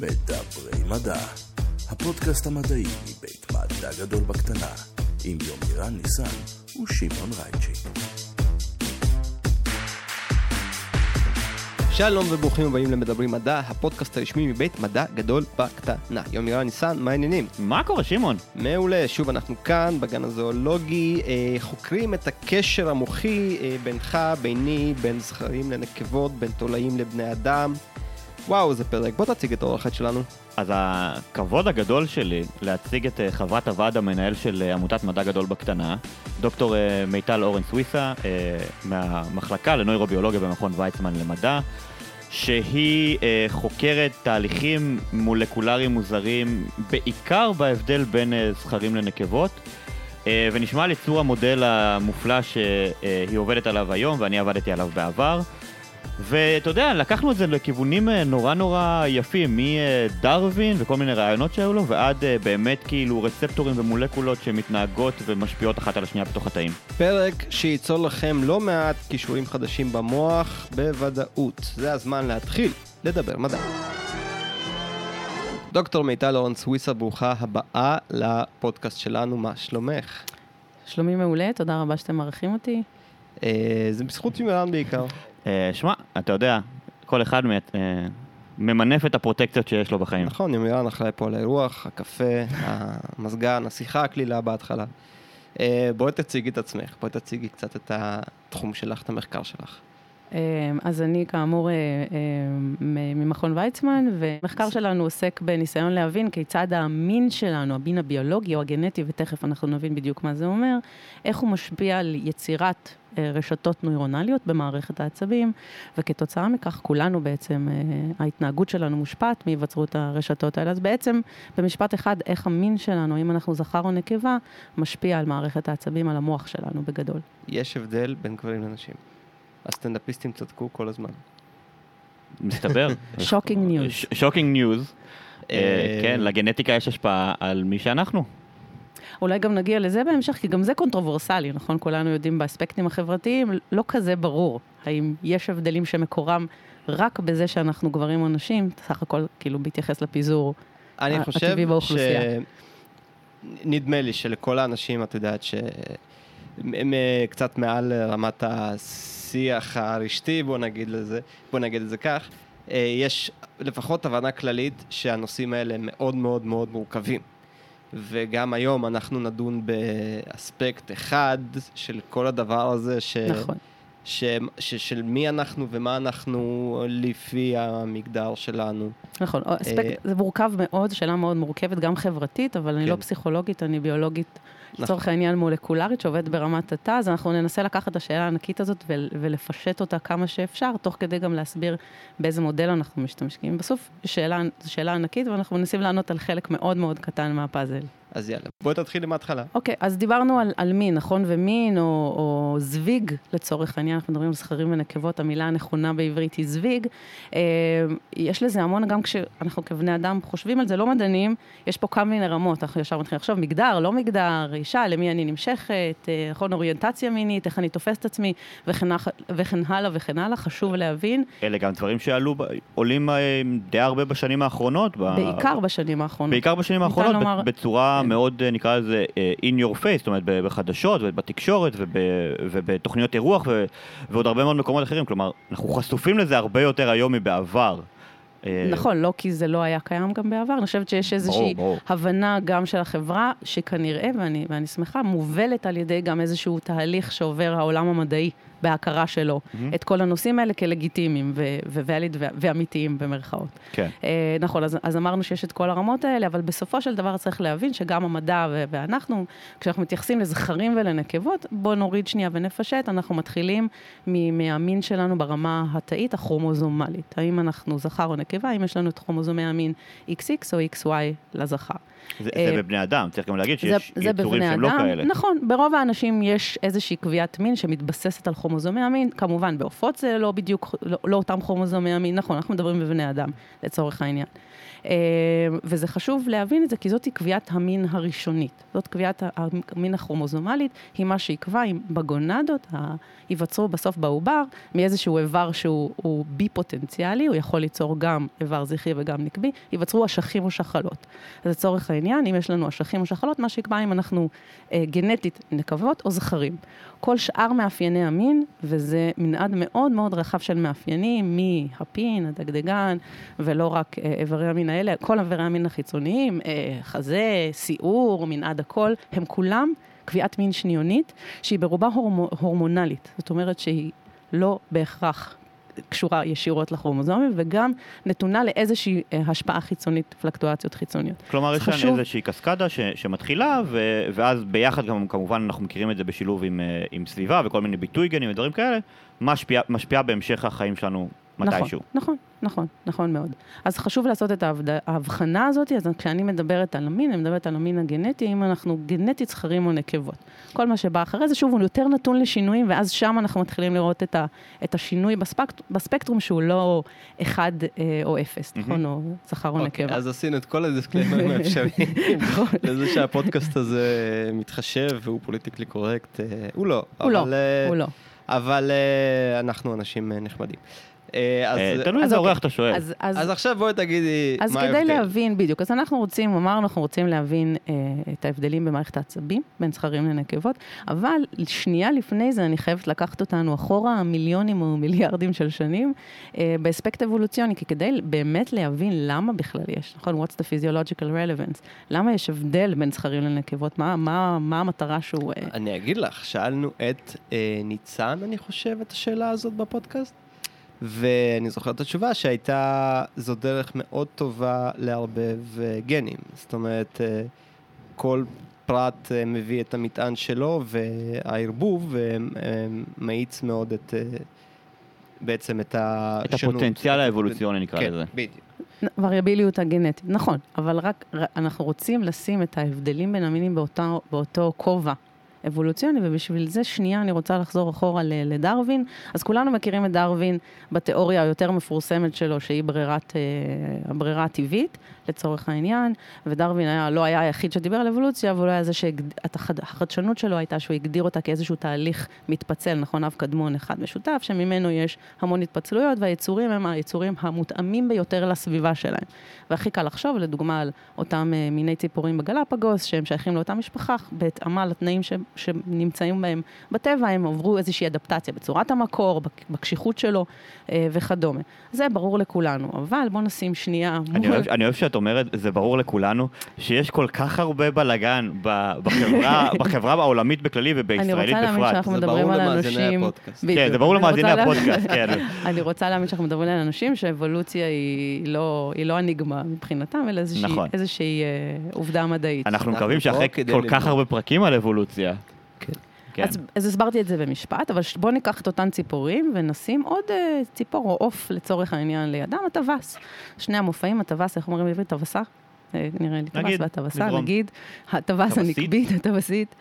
מדברי מדע, הפודקאסט המדעי מבית מדע גדול בקטנה, עם יומירן ניסן ושמעון רייצ'י. שלום וברוכים הבאים למדברים מדע, הפודקאסט הרשמי מבית מדע גדול בקטנה. יומירן ניסן, מה העניינים? מה קורה, שמעון? מעולה, שוב אנחנו כאן בגן הזואולוגי, אה, חוקרים את הקשר המוחי אה, בינך, ביני, בין זכרים לנקבות, בין תולעים לבני אדם. וואו, איזה פרק. בוא תציג את האורחת שלנו. אז הכבוד הגדול שלי להציג את אה, חברת הוועד המנהל של אה, עמותת מדע גדול בקטנה, דוקטור אה, מיטל אורן סוויסה, מהמחלקה לנוירוביולוגיה במכון ויצמן למדע, שהיא חוקרת תהליכים מולקולריים מוזרים, בעיקר בהבדל בין זכרים לנקבות. ונשמע על יצור המודל המופלא שהיא עובדת עליו היום ואני עבדתי עליו בעבר. ואתה יודע, לקחנו את זה לכיוונים אה, נורא נורא יפים, מדרווין וכל מיני רעיונות שהיו לו, ועד אה, באמת כאילו רצפטורים ומולקולות שמתנהגות ומשפיעות אחת על השנייה בתוך התאים. פרק שייצור לכם לא מעט כישורים חדשים במוח, בוודאות. זה הזמן להתחיל לדבר מדע. דוקטור מיטל אורן סוויסה, ברוכה הבאה לפודקאסט שלנו, מה שלומך? שלומי מעולה, תודה רבה שאתם מארחים אותי. אה, זה בזכות ימירן בעיקר. אה, שמע, אתה יודע, כל אחד אה, ממנף את הפרוטקציות שיש לו בחיים. נכון, ימירן אחראי פה על האירוח, הקפה, המזגן, השיחה הקלילה בהתחלה. אה, בואי תציגי את עצמך, בואי תציגי קצת את התחום שלך, את המחקר שלך. אה, אז אני כאמור אה, אה, מ- ממכון ויצמן, והמחקר שלנו עוסק בניסיון להבין כיצד המין שלנו, המין הביולוגי או הגנטי, ותכף אנחנו נבין בדיוק מה זה אומר, איך הוא משפיע על יצירת אה, רשתות נוירונליות במערכת העצבים, וכתוצאה מכך כולנו בעצם, אה, ההתנהגות שלנו מושפעת מהיווצרות הרשתות האלה. אז בעצם, במשפט אחד, איך המין שלנו, אם אנחנו זכר או נקבה, משפיע על מערכת העצבים, על המוח שלנו בגדול. יש הבדל בין גברים לנשים. הסטנדאפיסטים צדקו כל הזמן. מסתבר. שוקינג ניוז. שוקינג ניוז. כן, לגנטיקה יש השפעה על מי שאנחנו. אולי גם נגיע לזה בהמשך, כי גם זה controversial, נכון? כולנו יודעים באספקטים החברתיים, לא כזה ברור האם יש הבדלים שמקורם רק בזה שאנחנו גברים או נשים, סך הכל כאילו בהתייחס לפיזור. אני ה- חושב הטבעי באוכלוסייה. נדמה לי שלכל האנשים, את יודעת, שהם הם, אה, קצת מעל רמת השיח הרשתי, בוא נגיד לזה, בוא נגיד את זה כך, אה, יש לפחות הבנה כללית שהנושאים האלה הם מאוד מאוד מאוד מורכבים. וגם היום אנחנו נדון באספקט אחד של כל הדבר הזה, ש... נכון. ש... ש... של מי אנחנו ומה אנחנו לפי המגדר שלנו. נכון, אה, אספקט, זה מורכב מאוד, שאלה מאוד מורכבת, גם חברתית, אבל אני כן. לא פסיכולוגית, אני ביולוגית. לצורך העניין מולקולרית, שעובדת ברמת התא, אז אנחנו ננסה לקחת את השאלה הענקית הזאת ול- ולפשט אותה כמה שאפשר, תוך כדי גם להסביר באיזה מודל אנחנו משתמשים. בסוף, שאלה, זו שאלה ענקית, ואנחנו מנסים לענות על חלק מאוד מאוד קטן מהפאזל. אז יאללה, בואי תתחילי מההתחלה. אוקיי, אז דיברנו על, על מין, נכון? ומין, או, או זוויג, לצורך העניין, אנחנו מדברים על זכרים ונקבות, המילה הנכונה בעברית היא זוויג. אה, יש לזה המון, גם כשאנחנו כבני אדם חושבים על זה, לא מדענים, יש פה כמה מיני רמות, אנחנו ישר מתחילים לחשוב, מגדר, לא מגדר, אישה, למי אני נמשכת, אה, נכון, אוריינטציה מינית, איך אני תופסת עצמי, וכן, וכן הלאה וכן הלאה, חשוב להבין, אלה גם דברים שעלו, עולים אה, די הרבה בשנים האחרונות. ב- בעיקר בשנים האחרונות. בעיקר בשנים האחרונות, לומר- ב- בצורה כן. מאוד, אה, נקרא לזה, אה, in your face, זאת אומרת, בחדשות ובתקשורת וב- ובתוכניות אירוח ו- ועוד הרבה מאוד מקומות אחרים. כלומר, אנחנו חשופים לזה הרבה יותר היום מבעבר. אה, נכון, לא כי זה לא היה קיים גם בעבר, אני חושבת שיש איזושהי ברור. הבנה גם של החברה, שכנראה, ואני, ואני שמחה, מובלת על ידי גם איזשהו תהליך שעובר העולם המדעי בהכרה שלו, מהמם. את כל הנושאים האלה כלגיטימיים ו-valid ואמיתיים במרכאות. כן. אה, נכון, אז, אז אמרנו שיש את כל הרמות האלה, אבל בסופו של דבר צריך להבין שגם המדע ואנחנו, כשאנחנו מתייחסים לזכרים ולנקבות, בואו נוריד שנייה ונפשט, אנחנו מתחילים מ- מהמין שלנו ברמה התאית הכרומוזומלית. האם אנחנו זכר או נקבה, האם יש לנו את כרומוזומי המין XX או XY לזכר. זה, אה, זה בבני אדם, צריך גם להגיד זה, שיש זה יצורים בבני שהם לא אדם, כאלה. נכון, ברוב האנשים יש איזושהי קביעת מין שמתבססת על כרומוזומי המין, כמובן בעופות זה לא בדיוק, לא, לא אותם כרומוזומי המין, נכון, אנחנו מדברים בבני אדם, לצורך העניין. אה, וזה חשוב להבין את זה, כי זאת קביעת המין הראשונית. זאת קביעת המין הכרומוזומלית, היא מה שיקבע אם בגונדות ייווצרו בסוף בעובר מאיזשהו איבר שהוא הוא בי-פוטנציאלי, הוא יכול ליצור גם איבר זכרי וגם נקבי, ייווצרו אשכים או שחלות. אז לצורך העניין, אם יש לנו אשכים או שחלות, מה שיקבע אם אנחנו אה, גנטית נקבות או זכרים. כל שאר מאפייני המין, וזה מנעד מאוד מאוד רחב של מאפיינים, מהפין, הדגדגן, ולא רק אה, איברי המין האלה, כל איברי המין החיצוניים, אה, חזה, סיעור, מנעד הכל, הם כולם קביעת מין שניונית, שהיא ברובה הורמו, הורמונלית. זאת אומרת שהיא לא בהכרח קשורה ישירות לכרומוזומים, וגם נתונה לאיזושהי אה, השפעה חיצונית, פלקטואציות חיצוניות. כלומר, יש כאן חשוב- איזושהי קסקדה ש, שמתחילה, ו, ואז ביחד גם, כמובן, אנחנו מכירים את זה בשילוב עם, אה, עם סביבה וכל מיני ביטוי גנים ודברים כאלה, משפיע, משפיע בהמשך החיים שלנו מתישהו. נכון, נכון, נכון, נכון מאוד. אז חשוב לעשות את ההבחנה הזאת, אז כשאני מדברת על המין, אני מדברת על המין הגנטי, אם אנחנו גנטית זכרים או נקבות. כל מה שבא אחרי זה, שוב, הוא יותר נתון לשינויים, ואז שם אנחנו מתחילים לראות את, ה, את השינוי בספקט, בספקטרום שהוא לא אחד אה, או אפס, נכון? או זכר או אוקיי, נקבה. אז עשינו את כל ה disclaimer-ים האפשריים. נכון. לזה שהפודקאסט הזה מתחשב והוא politically correct, אה, הוא לא. הוא לא, אבל, אה, הוא לא. אבל אה, אנחנו אנשים נחמדים. אה, אז- אה, תלוי אז איזה אוקיי. אורח אתה שואל. אז, אז, אז עכשיו בואי תגידי אז מה כדי ההבדל. להבין, בדיוק, אז אנחנו רוצים, אמרנו, אנחנו רוצים להבין אה, את ההבדלים במערכת העצבים בין זכרים לנקבות, אבל שנייה לפני זה אני חייבת לקחת אותנו אחורה מיליונים או מיליארדים של שנים באספקט אבולוציוני, כי כדי באמת להבין למה בכלל יש, נכון? What's the physiological relevance? למה יש הבדל בין זכרים לנקבות? מה, מה, מה המטרה שהוא... אני אגיד לך, שאלנו את ניצן, אני חושב, את השאלה הזאת בפודקאסט, ואני זוכר את התשובה שהייתה, זו דרך מאוד טובה לערבב אה, גנים. זאת אומרת, אה, כל פרט אה, מביא את המטען שלו, והערבוב מאיץ מאוד את... בעצם את את השונות. הפוטנציאל האבולוציוני נקרא כן, לזה. בדיוק. וריאביליות הגנטית, נכון, אבל רק אנחנו רוצים לשים את ההבדלים בין המינים באותו, באותו כובע אבולוציוני, ובשביל זה שנייה אני רוצה לחזור אחורה לדרווין. אז כולנו מכירים את דרווין בתיאוריה היותר מפורסמת שלו, שהיא ברירת, אה, הברירה הטבעית, לצורך העניין, ודרווין היה, לא היה היחיד שדיבר על אבולוציה, אבל הוא היה זה שהחדשנות שלו הייתה שהוא הגדיר אותה כאיזשהו תהליך מתפצל, נכון, אב קדמון אחד משותף, שממנו יש המון התפצלויות, והיצורים הם היצורים המותאמים ביותר לסביבה שלהם. והכי קל לחשוב, לדוגמה, על אותם אה, מיני ציפורים בגלפגוס, שהם שייכים לאותה משפחה, בהתאמה לתנאים ש, שנמצאים בהם בטבע, הם עברו איזושהי אדפטציה בצורת המקור, בק- בקשיחות שלו אה, וכדומה. זה ברור לכולנו, אבל בואו נשים שנייה אני אוהב, אני אוהב שאת אומרת, זה ברור לכולנו, שיש כל כך הרבה בלאגן בחברה, בחברה העולמית בכללי אני ובישראלית רוצה להאמין בפרט. שאנחנו זה מדברים ברור על למאזיני אנשים... כן, זה ברור אני למאזיני הפודקאסט, כן. אני רוצה להאמין שאנחנו מדברים על אנשים שאבולוציה היא לא, היא לא אניגמה מבחינתם, אלא איזושהי, נכון. איזושהי אה, עובדה מדעית. אנחנו אנחנו מקווים שאחרי כל כך. הרבה פרקים על אבולוציה. כן. כן. אז, אז הסברתי את זה במשפט, אבל בואו ניקח את אותן ציפורים ונשים עוד אה, ציפור או עוף לצורך העניין לידם, הטווס. שני המופעים, הטווס, איך אומרים בעברית? טווסה? אה, נראה לי טווס והטווסה. נגיד. הטווס. הנקבית, הטווסית.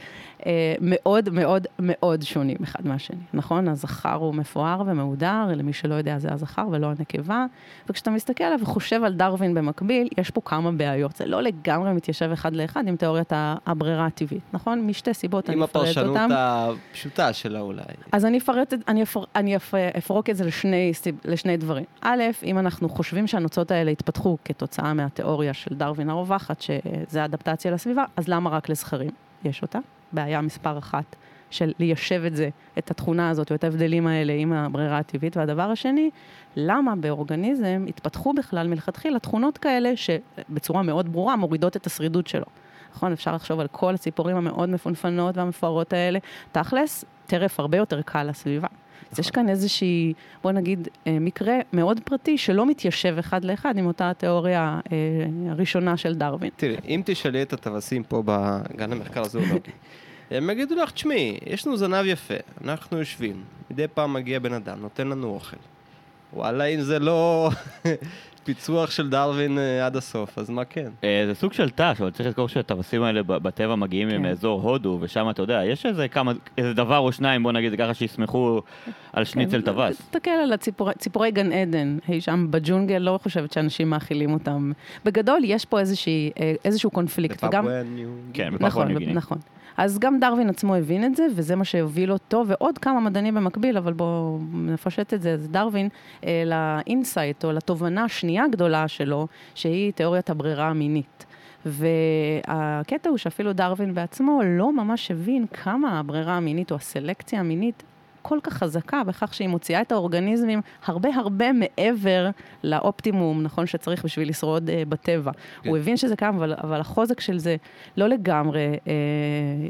אה, מאוד מאוד מאוד שונים אחד מהשני, נכון? הזכר הוא מפואר ומהודר, למי שלא יודע זה הזכר ולא הנקבה. וכשאתה מסתכל עליו וחושב על דרווין במקביל, יש פה כמה בעיות. זה לא לגמרי מתיישב אחד לאחד עם תיאוריית הברירה הטבעית, נכון? משתי סיבות, עם אני אפרט הפרשנות אותם. הפשוטה שלה אולי. אז אני אפרט, אני, אפר, אני אפ, אפרוק את זה לשני, לשני דברים. א', אם אנחנו חושבים שהנוצות האלה התפתחו כתוצאה מהתיאוריה של דרווין הרווחת, שזה אדפטציה לסביבה, אז למה רק לזכרים יש אותה? בעיה מספר אחת של ליישב את זה, את התכונה הזאת או את ההבדלים האלה עם הברירה הטבעית. והדבר השני, למה באורגניזם התפתחו בכלל מלכתחילה תכונות כאלה שבצורה מאוד ברורה מורידות את השרידות שלו. נכון, אפשר לחשוב על כל הציפורים המאוד מפונפנות והמפוארות האלה. תכלס, טרף הרבה יותר קל לסביבה. אז יש כאן איזושהי, בוא נגיד, אה, מקרה מאוד פרטי שלא מתיישב אחד לאחד עם אותה התיאוריה אה, הראשונה של דרווין. תראי, אם תשאלי את הטווסים פה בגן המחקר הזואולוגי, הם יגידו לך, תשמעי, יש לנו זנב יפה, אנחנו יושבים, מדי פעם מגיע בן אדם, נותן לנו אוכל. וואלה, אם זה לא פיצוח של דרווין אה, עד הסוף, אז מה כן? אה, זה סוג של ת"ש, אבל צריך לזכור שהטווסים האלה בטבע מגיעים כן. מאזור הודו, ושם אתה יודע, יש איזה כמה, איזה דבר או שניים, בוא נגיד ככה, שיסמכו על שניצל כן, טווס. תסתכל על ציפורי גן עדן, אי שם בג'ונגל, לא חושבת שאנשים מאכילים אותם. בגדול, יש פה אה, איזשהו קונפליקט. בפפואה ניו כן. בפפואה נכון, ניו גיני. נכון. אז גם דרווין עצמו הבין את זה, וזה מה שהוביל אותו, ועוד כמה מדענים במקביל, אבל בואו נפשט את זה, אז דרווין, אה, ל insight, או לתובנה השנייה הגדולה שלו, שהיא תיאוריית הברירה המינית. והקטע הוא שאפילו דרווין בעצמו לא ממש הבין כמה הברירה המינית או הסלקציה המינית כל כך חזקה בכך שהיא מוציאה את האורגניזמים הרבה הרבה מעבר לאופטימום, נכון, שצריך בשביל לשרוד אה, בטבע. כן. הוא הבין שזה קיים, אבל, אבל החוזק של זה לא לגמרי אה,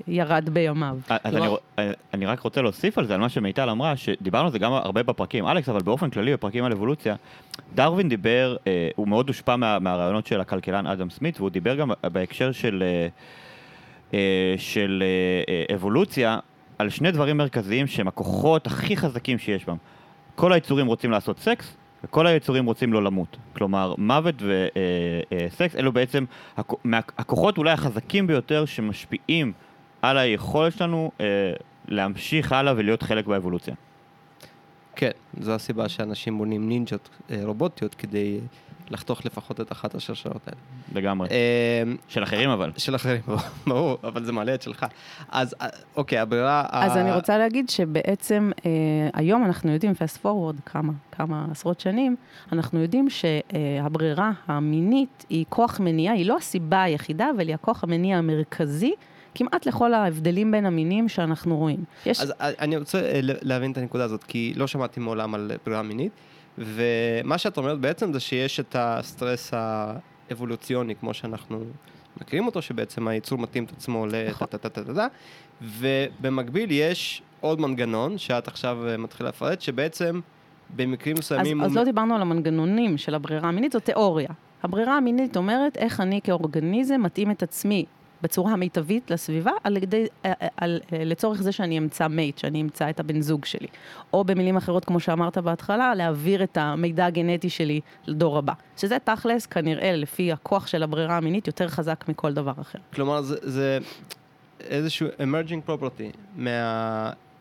ירד בימיו. אז אני, כלומר- רוא- אני רק רוצה להוסיף על זה, על מה שמיטל אמרה, שדיברנו על זה גם הרבה בפרקים. אלכס, אבל באופן כללי, בפרקים על אבולוציה, דרווין דיבר, אה, הוא מאוד הושפע מה, מהרעיונות של הכלכלן אדם סמית, והוא דיבר גם בהקשר של, אה, אה, של אה, אה, אבולוציה, על שני דברים מרכזיים שהם הכוחות הכי חזקים שיש בהם. כל היצורים רוצים לעשות סקס, וכל היצורים רוצים לא למות. כלומר, מוות וסקס אלו בעצם הכ- מה- הכוחות אולי החזקים ביותר שמשפיעים על היכולת שלנו אה, להמשיך הלאה ולהיות חלק באבולוציה. כן, זו הסיבה שאנשים בונים נינג'ות אה, רובוטיות כדי לחתוך לפחות את אחת השרשרות האלה. לגמרי. אה, של אחרים אבל. של אחרים, ברור, אבל זה מעלה את שלך. אז אה, אוקיי, הברירה... אז אני רוצה להגיד שבעצם אה, היום אנחנו יודעים, fast forward כמה, כמה עשרות שנים, אנחנו יודעים שהברירה המינית היא כוח מניע, היא לא הסיבה היחידה, אבל היא הכוח המניע המרכזי כמעט לכל ההבדלים בין המינים שאנחנו רואים. יש... אז אה, אני רוצה להבין את הנקודה הזאת, כי לא שמעתי מעולם על ברירה מינית, ומה שאת אומרת בעצם זה שיש את הסטרס האבולוציוני, כמו שאנחנו מכירים אותו, שבעצם היצור מתאים את עצמו נכון. לטה-טה-טה-טה, ובמקביל יש עוד מנגנון, שאת עכשיו אה, מתחילה לפרט, שבעצם במקרים אז, מסוימים... אז הוא- לא דיברנו על המנגנונים של הברירה המינית, זו תיאוריה. הברירה המינית אומרת איך אני כאורגניזם מתאים את עצמי בצורה המיטבית לסביבה, על ידי, על, על, לצורך זה שאני אמצא מייט, שאני אמצא את הבן זוג שלי. או במילים אחרות, כמו שאמרת בהתחלה, להעביר את המידע הגנטי שלי לדור הבא. שזה תכלס, כנראה, לפי הכוח של הברירה המינית, יותר חזק מכל דבר אחר. כלומר, זה, זה איזשהו emerging property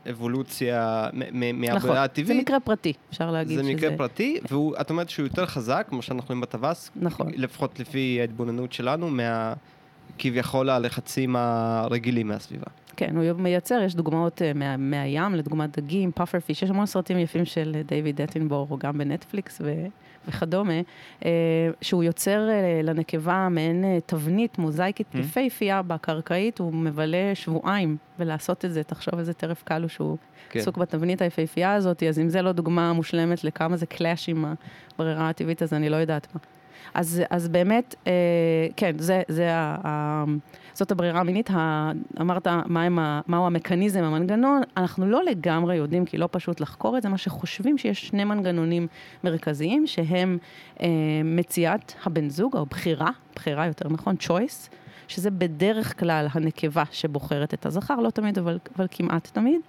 מהאבולוציה, מהברירה נכון, זה הטבעית. מקרה פרטי, אפשר להגיד זה שזה... מקרה פרטי, ואת אומרת שהוא יותר חזק, כמו שאנחנו רואים בטווס, נכון. לפחות לפי ההתבוננות שלנו, מה... כביכול הלחצים הרגילים מהסביבה. כן, הוא מייצר, יש דוגמאות אה, מה, מהים, לדוגמת דגים, פאפר פיש, יש המון סרטים יפים של אה, דיוויד אטנבורג, גם בנטפליקס ו, וכדומה, אה, שהוא יוצר אה, לנקבה מעין אה, תבנית מוזאיקית Mm. יפהפייה בקרקעית, הוא מבלה שבועיים ולעשות את זה, תחשוב איזה טרף קל הוא שהוא כן. עסוק בתבנית היפהפייה הזאת, אז אם זה לא דוגמה מושלמת לכמה זה קלאש עם הברירה הטבעית, אז אני לא יודעת מה. אז, אז באמת, אה, כן, זה, זה ה, ה, זאת הברירה המינית. ה, אמרת מה הם ה, מהו המכניזם, המנגנון, אנחנו לא לגמרי יודעים, כי לא פשוט לחקור את זה, מה שחושבים שיש שני מנגנונים מרכזיים, שהם אה, מציאת הבן זוג, או בחירה, בחירה יותר נכון, choice, שזה בדרך כלל הנקבה שבוחרת את הזכר, לא תמיד, אבל, אבל כמעט תמיד.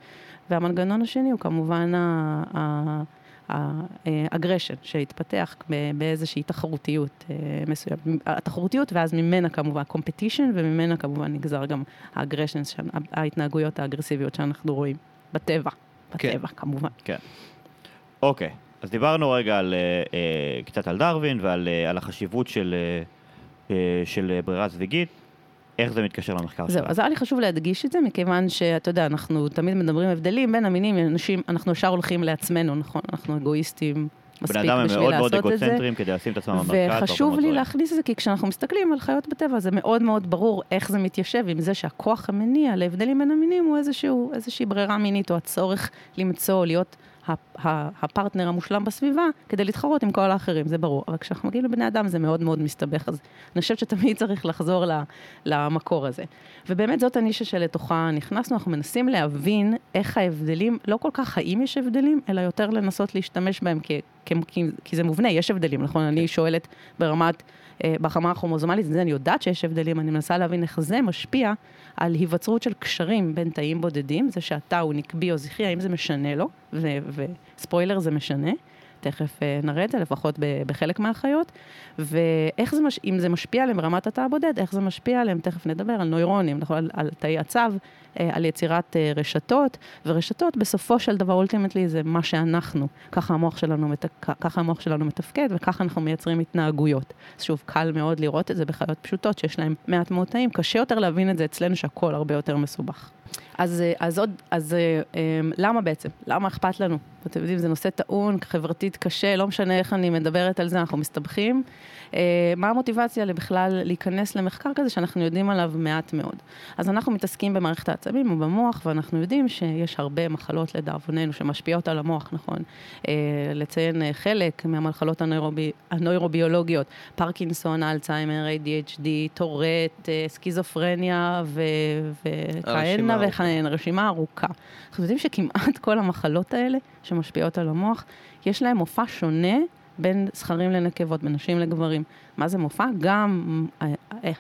והמנגנון השני הוא כמובן ה- ה- ה aggression שהתפתח ב- באיזושהי תחרותיות אה, מסוימת. התחרותיות ואז ממנה כמובן competition וממנה כמובן נגזר גם ה aggression, ההתנהגויות האגרסיביות שאנחנו רואים בטבע, כן. בטבע כמובן. אוקיי, אז דיברנו רגע על, אה, אה, קצת על דרווין ועל אה, על החשיבות של, אה, אה, של אה, ברירה זוויגית. איך זה מתקשר למחקר זהו, שלך? אז היה לי חשוב להדגיש את זה, מכיוון שאתה יודע, אנחנו תמיד מדברים הבדלים בין המינים, אנשים, אנחנו ישר הולכים לעצמנו, נכון? אנחנו אגואיסטים מספיק בני אדם הם בשביל מאוד מאוד לעשות את זה. אגוצנטרים כדי לשים את עצמם במרכז. וחשוב לי. להכניס את זה, כי כשאנחנו מסתכלים על חיות בטבע, זה מאוד מאוד ברור איך זה מתיישב עם זה שהכוח המניע להבדלים בין המינים הוא איזשהו, איזושהי ברירה מינית, או הצורך למצוא, להיות הפרטנר המושלם בסביבה, כדי להתחרות עם כל האחרים, זה ברור. אבל כשאנחנו מגיעים לבני אדם זה מאוד מאוד מסתבך, אז אני חושבת שתמיד צריך לחזור למקור הזה. ובאמת זאת הנישה שלתוכה נכנסנו, אנחנו מנסים להבין איך ההבדלים, לא כל כך האם יש הבדלים, אלא יותר לנסות להשתמש בהם כי, כי זה מובנה, יש הבדלים, נכון? אני שואלת ברמת, אה, בחמה הכרומוזומלית, זה אני יודעת שיש הבדלים, אני מנסה להבין איך זה משפיע על היווצרות של קשרים בין תאים בודדים, זה שהתא הוא נקבי או זכרי, האם זה משנה לו, וספוילר זה משנה, תכף אה, נראה את זה, לפחות בחלק מהחיות. ואיך זה, מש... אם זה משפיע עליהם ברמת התא הבודד, איך זה משפיע עליהם, תכף נדבר על נוירונים, נכון, על, על תאי הצו, אה, על יצירת אה, רשתות, ורשתות בסופו של דבר, אולטימטלי, זה מה שאנחנו. ככה המוח שלנו, מת... ככה המוח שלנו מתפקד, וככה אנחנו מייצרים התנהגויות. אז שוב, קל מאוד לראות את זה בחיות פשוטות, שיש להן מעט מאוד תאים, קשה יותר להבין את זה אצלנו, שהכל הרבה יותר מסובך. אז, אה, אז עוד, אז למה בעצם? למה אכפת לנו? אתם יודעים, זה נושא טעון, חברתית קשה, לא משנה איך אני מדברת על זה, אנחנו מסתבכים. אה, מה המוטיבציה בכלל להיכנס למחקר כזה שאנחנו יודעים עליו מעט מאוד. אז אנחנו מתעסקים במערכת העצבים ובמוח, ואנחנו יודעים שיש הרבה מחלות לדאבוננו שמשפיעות על המוח, נכון? אה, לציין אה, חלק מהמחלות הנוירובי, הנוירוביולוגיות, פרקינסון, אלצהיימר, ADHD, טורט, סקיזופרניה וכהנה וכהנה, רשימה ארוכה. אנחנו יודעים שכמעט כל המחלות האלה שמשפיעות על המוח, יש להם מופע שונה בין זכרים לנקבות, בין נשים לגברים. מה זה מופע? גם אה,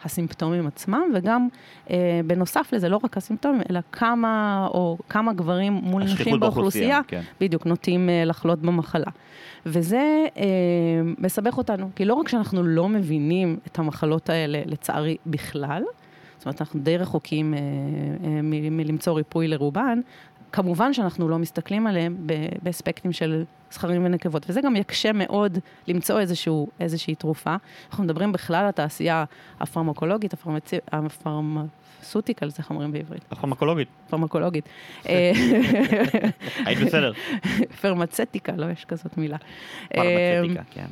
הסימפטומים עצמם וגם אה, בנוסף לזה, לא רק הסימפטומים, אלא כמה או כמה גברים מול נשים באוכלוסייה, כן. בדיוק, נוטים אה, לחלות במחלה. וזה אה, מסבך אותנו, כי לא רק שאנחנו לא מבינים את המחלות האלה, לצערי, בכלל, זאת אומרת, אנחנו די רחוקים אה, אה, מלמצוא ריפוי לרובן, כמובן שאנחנו לא מסתכלים עליהם באספקטים של זכרים ונקבות, וזה גם יקשה מאוד למצוא איזשהו, איזושהי תרופה. אנחנו מדברים בכלל על התעשייה הפרמקולוגית, הפרמצי... הפרמצוטיקל, איך אומרים בעברית? הפרמקולוגית. פרמקולוגית. היית בסדר. פרמצטיקה, לא יש כזאת מילה. פרמצטיקה, כן.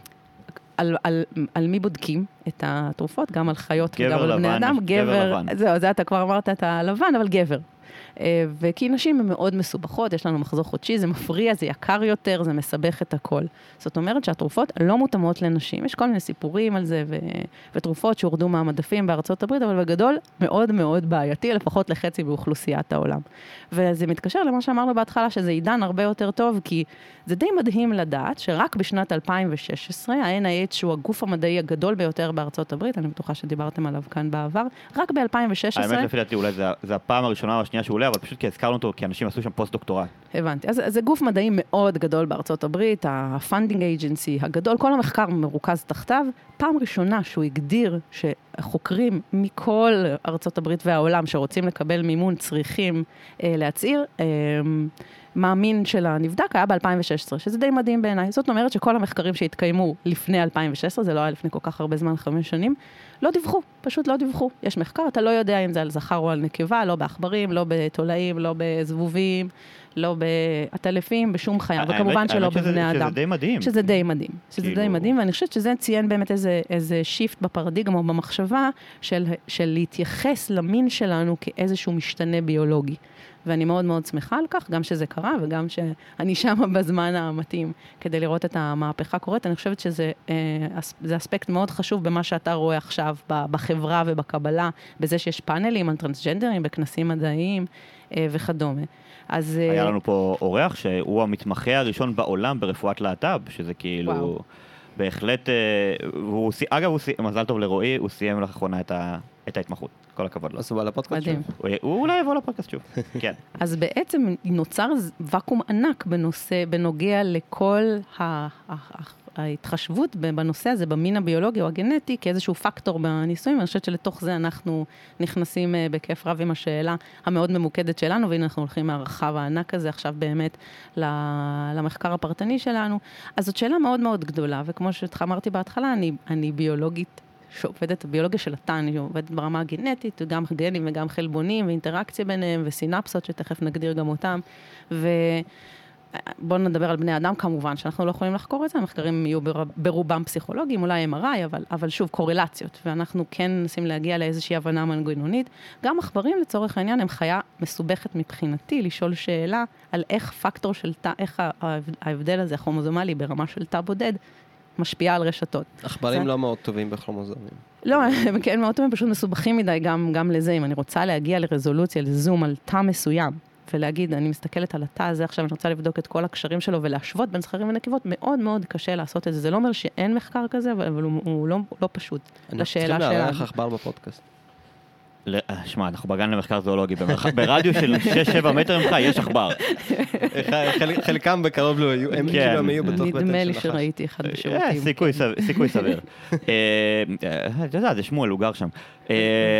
על, על, על מי בודקים את התרופות, גם על חיות וגם על בני אדם. גבר לבן. זהו, זה אתה כבר אמרת את הלבן, אבל גבר. אה, וכי נשים הן מאוד מסובכות, יש לנו מחזור חודשי, זה מפריע, זה יקר יותר, זה מסבך את הכל. זאת אומרת שהתרופות לא מותאמות לנשים. יש כל מיני סיפורים על זה, ו... ותרופות שהורדו מהמדפים בארצות הברית, אבל בגדול מאוד מאוד בעייתי, לפחות לחצי באוכלוסיית העולם. וזה מתקשר למה שאמרנו בהתחלה, שזה עידן הרבה יותר טוב, כי זה די מדהים לדעת שרק בשנת 2016, ה-NIH, שהוא הגוף המדעי הגדול ביותר בארצות הברית, אני בטוחה שדיברתם עליו כאן בעבר, רק ב-2016... האמת, לפי דעתי, אולי זה הפעם הראשונה או השנייה שהוא עולה, אבל פשוט כי הזכרנו אותו, כי אנשים עשו שם פוסט-דוקטורט. הבנתי. אז זה גוף מדעי מאוד גדול בארצות הברית, ה-funding agency הגדול, כל המחקר מרוכז תחתיו. פעם ראשונה שהוא הגדיר שחוקרים מכל ארצות הברית והעולם שרוצים לקבל מימון צריכים אה, להצהיר. אה, מאמין של הנבדק היה ב-2016, שזה די מדהים בעיניי. זאת אומרת שכל המחקרים שהתקיימו לפני 2016, זה לא היה לפני כל כך הרבה זמן, חמש שנים, לא דיווחו, פשוט לא דיווחו. יש מחקר, אתה לא יודע אם זה על זכר או על נקבה, לא בעכברים, לא בתולעים, לא בזבובים, לא בעטלפים, בשום חיה, וכמובן שלא בבני אדם. שזה די מדהים. שזה די מדהים. שזה די כאילו- מדהים, ואני חושבת שזה ציין באמת איזה, איזה שיפט בפרדיגמה או במחשבה של, של להתייחס למין שלנו כאיזשהו משתנה ביולוגי. ואני מאוד מאוד שמחה על כך, גם שזה קרה וגם שאני שם בזמן המתאים כדי לראות את המהפכה קורית. אני חושבת שזה אה, אספקט מאוד חשוב במה שאתה רואה עכשיו בחברה ובקבלה, בזה שיש פאנלים על טרנסג'נדרים בכנסים מדעיים אה, וכדומה. אז... היה אה, לנו פה אורח שהוא המתמחה הראשון בעולם ברפואת להט"ב, שזה כאילו... וואו. בהחלט, והוא, אגב, הוא, מזל טוב לרועי, הוא סיים לאחרונה את, את ההתמחות. כל הכבוד לו. אז הוא בא לפודקאסט שוב. הוא אולי יבוא לפודקאסט שוב, כן. אז בעצם נוצר ואקום ענק בנושא, בנוגע לכל ההתחשבות בנושא הזה, במין הביולוגי או הגנטי, כאיזשהו פקטור בניסויים, אני חושבת שלתוך זה אנחנו נכנסים אה, בכיף רב עם השאלה המאוד ממוקדת שלנו, והנה אנחנו הולכים מהרחב הענק הזה עכשיו באמת למחקר הפרטני שלנו. אז זאת שאלה מאוד מאוד גדולה, וכמו שאמרתי בהתחלה, אני, אני ביולוגית שעובדת ביולוגיה של התא, אני עובדת ברמה הגנטית, גם גנים וגם חלבונים ואינטראקציה ביניהם וסינפסות, שתכף נגדיר גם אותם. ובואו נדבר על בני אדם כמובן, שאנחנו לא יכולים לחקור את זה, המחקרים יהיו ברובם פסיכולוגיים, אולי MRI, אבל, אבל שוב, קורלציות, ואנחנו כן מנסים להגיע לאיזושהי הבנה מנגנונית. גם עכברים לצורך העניין הם חיה מסובכת מבחינתי, לשאול שאלה על איך פקטור של תא, איך ההבדל הזה, הכרומוזומלי ברמה של תא בודד, משפיעה על רשתות. עכברים זה... לא מאוד טובים בכרומוזומים. לא, הם כן מאוד טובים, פשוט מסובכים מדי גם, גם לזה. אם אני רוצה להגיע לרזולוציה, לזום על תא מסוים, ולהגיד, אני מסתכלת על התא הזה עכשיו, אני רוצה לבדוק את כל הקשרים שלו ולהשוות בין זכרים ונקבות, מאוד מאוד קשה לעשות את זה. זה לא אומר שאין מחקר כזה, אבל הוא, הוא לא, לא פשוט. אנחנו צריכים לארח עכבר בפודקאסט. אה, שמע, אנחנו בגן למחקר זואולוגי, ברדיוס של 6-7 מטר ממך יש עכבר. חלקם בקרוב לא היו, הם כן. כאילו הם היו בתוך בטן של נדמה לי נחש. שראיתי אחד אה, בשירותים. סיכוי סביר, סיכוי סביר. אה, אתה יודע, זה שמואל, הוא גר שם.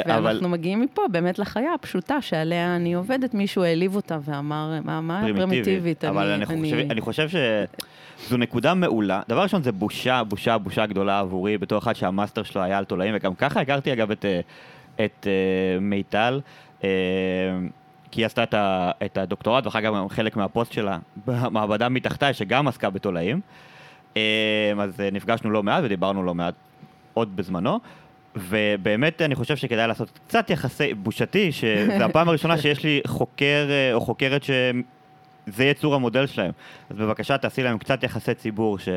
אבל ואנחנו מגיעים מפה באמת לחיה הפשוטה שעליה אני עובדת, מישהו העליב אותה ואמר, מה מה פרימיטיבית? אבל אני חושב- אני חושב שזו נקודה מעולה. דבר ראשון, זה בושה, בושה, בושה גדולה עבורי, בתור אחד שהמאסטר שלו היה על תולעים, וגם ככה הכרתי אגב את, את אה, מיטל. אה, כי היא עשתה את, ה, את הדוקטורט, ואחר כך גם חלק מהפוסט שלה במעבדה מתחתיי, שגם עסקה בתולעים. אה, אז אה, נפגשנו לא מעט ודיברנו לא מעט עוד בזמנו. ובאמת אני חושב שכדאי לעשות קצת יחסי, בושתי, שזו הפעם הראשונה שיש לי חוקר או חוקרת שזה יהיה צור המודל שלהם. אז בבקשה תעשי להם קצת יחסי ציבור, ש...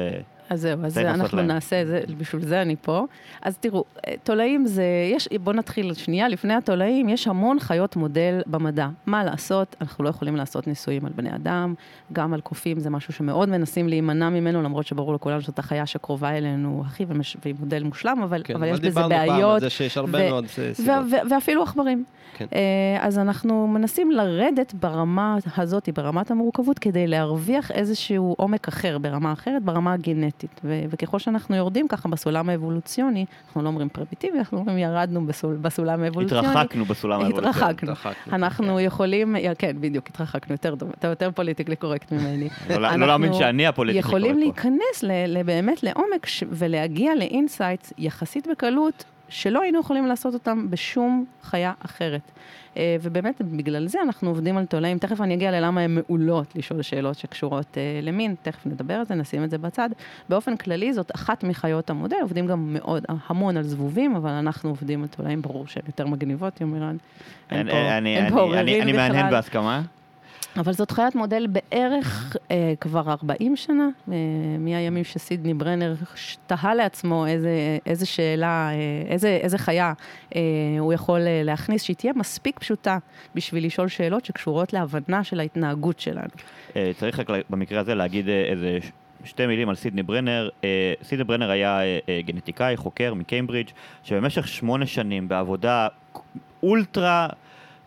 אז זהו, אז אנחנו להם. נעשה את זה, בשביל זה אני פה. אז תראו, אה, תולעים זה, יש, בואו נתחיל שנייה, לפני התולעים, יש המון חיות מודל במדע. מה לעשות? אנחנו לא יכולים לעשות ניסויים על בני אדם, גם על קופים זה משהו שמאוד מנסים להימנע ממנו, למרות שברור לכולנו שזאת החיה שקרובה אלינו הכי, ומש- והיא מודל מושלם, אבל, כן, אבל יש בזה דיברנו פעם על בעיות. זה שיש הרבה ו- מאוד אה, ו- סיבות. ו- ואפילו עכברים. כן. אה, אז אנחנו מנסים לרדת ברמה הזאת, ברמת המורכבות, כדי להרוויח איזשהו עומק אחר, ברמה אחרת, ברמה הגנטית. ו- וככל שאנחנו יורדים ככה בסולם האבולוציוני, אנחנו לא אומרים פרימיטיבי, אנחנו אומרים ירדנו בסול, בסולם האבולוציוני. התרחקנו בסולם האבולוציוני. התרחקנו. התרחקנו, אנחנו יכולים, כן, בדיוק, התרחקנו יותר אתה יותר politically correct ממני. לא- לא אנחנו להאמין שאני ה politically יכולים correct פה. להיכנס ל- ל- באמת לעומק ולהגיע ל insights יחסית בקלות, שלא היינו יכולים לעשות אותם בשום חיה אחרת. אה, ובאמת, בגלל זה אנחנו עובדים על תולעים. תכף אני אגיע ללמה הן מעולות לשאול שאלות שקשורות אה, למין, תכף נדבר על זה, נשים את זה בצד. באופן כללי, זאת אחת מחיות המודל, עובדים גם מאוד, המון על זבובים, אבל אנחנו עובדים על תולעים, ברור שהן יותר מגניבות, יומירן. אין אין פה אני- עוררין אני מהנהן בכלל. בהסכמה. אבל זאת חיית מודל בערך אה, כבר 40 שנה, אה, מהימים שסידני ברנר תהה לעצמו איזה, איזה שאלה, אה, איזה, איזה חיה אה, הוא יכול אה, להכניס, שהיא תהיה מספיק פשוטה בשביל לשאול שאלות שקשורות להבנה של ההתנהגות שלנו. אה, צריך רק במקרה הזה להגיד אה, איזה שתי מילים על סידני ברנר. אה, סידני ברנר היה אה, גנטיקאי, חוקר מקיימברידג', שבמשך שמונה שנים בעבודה אולטרה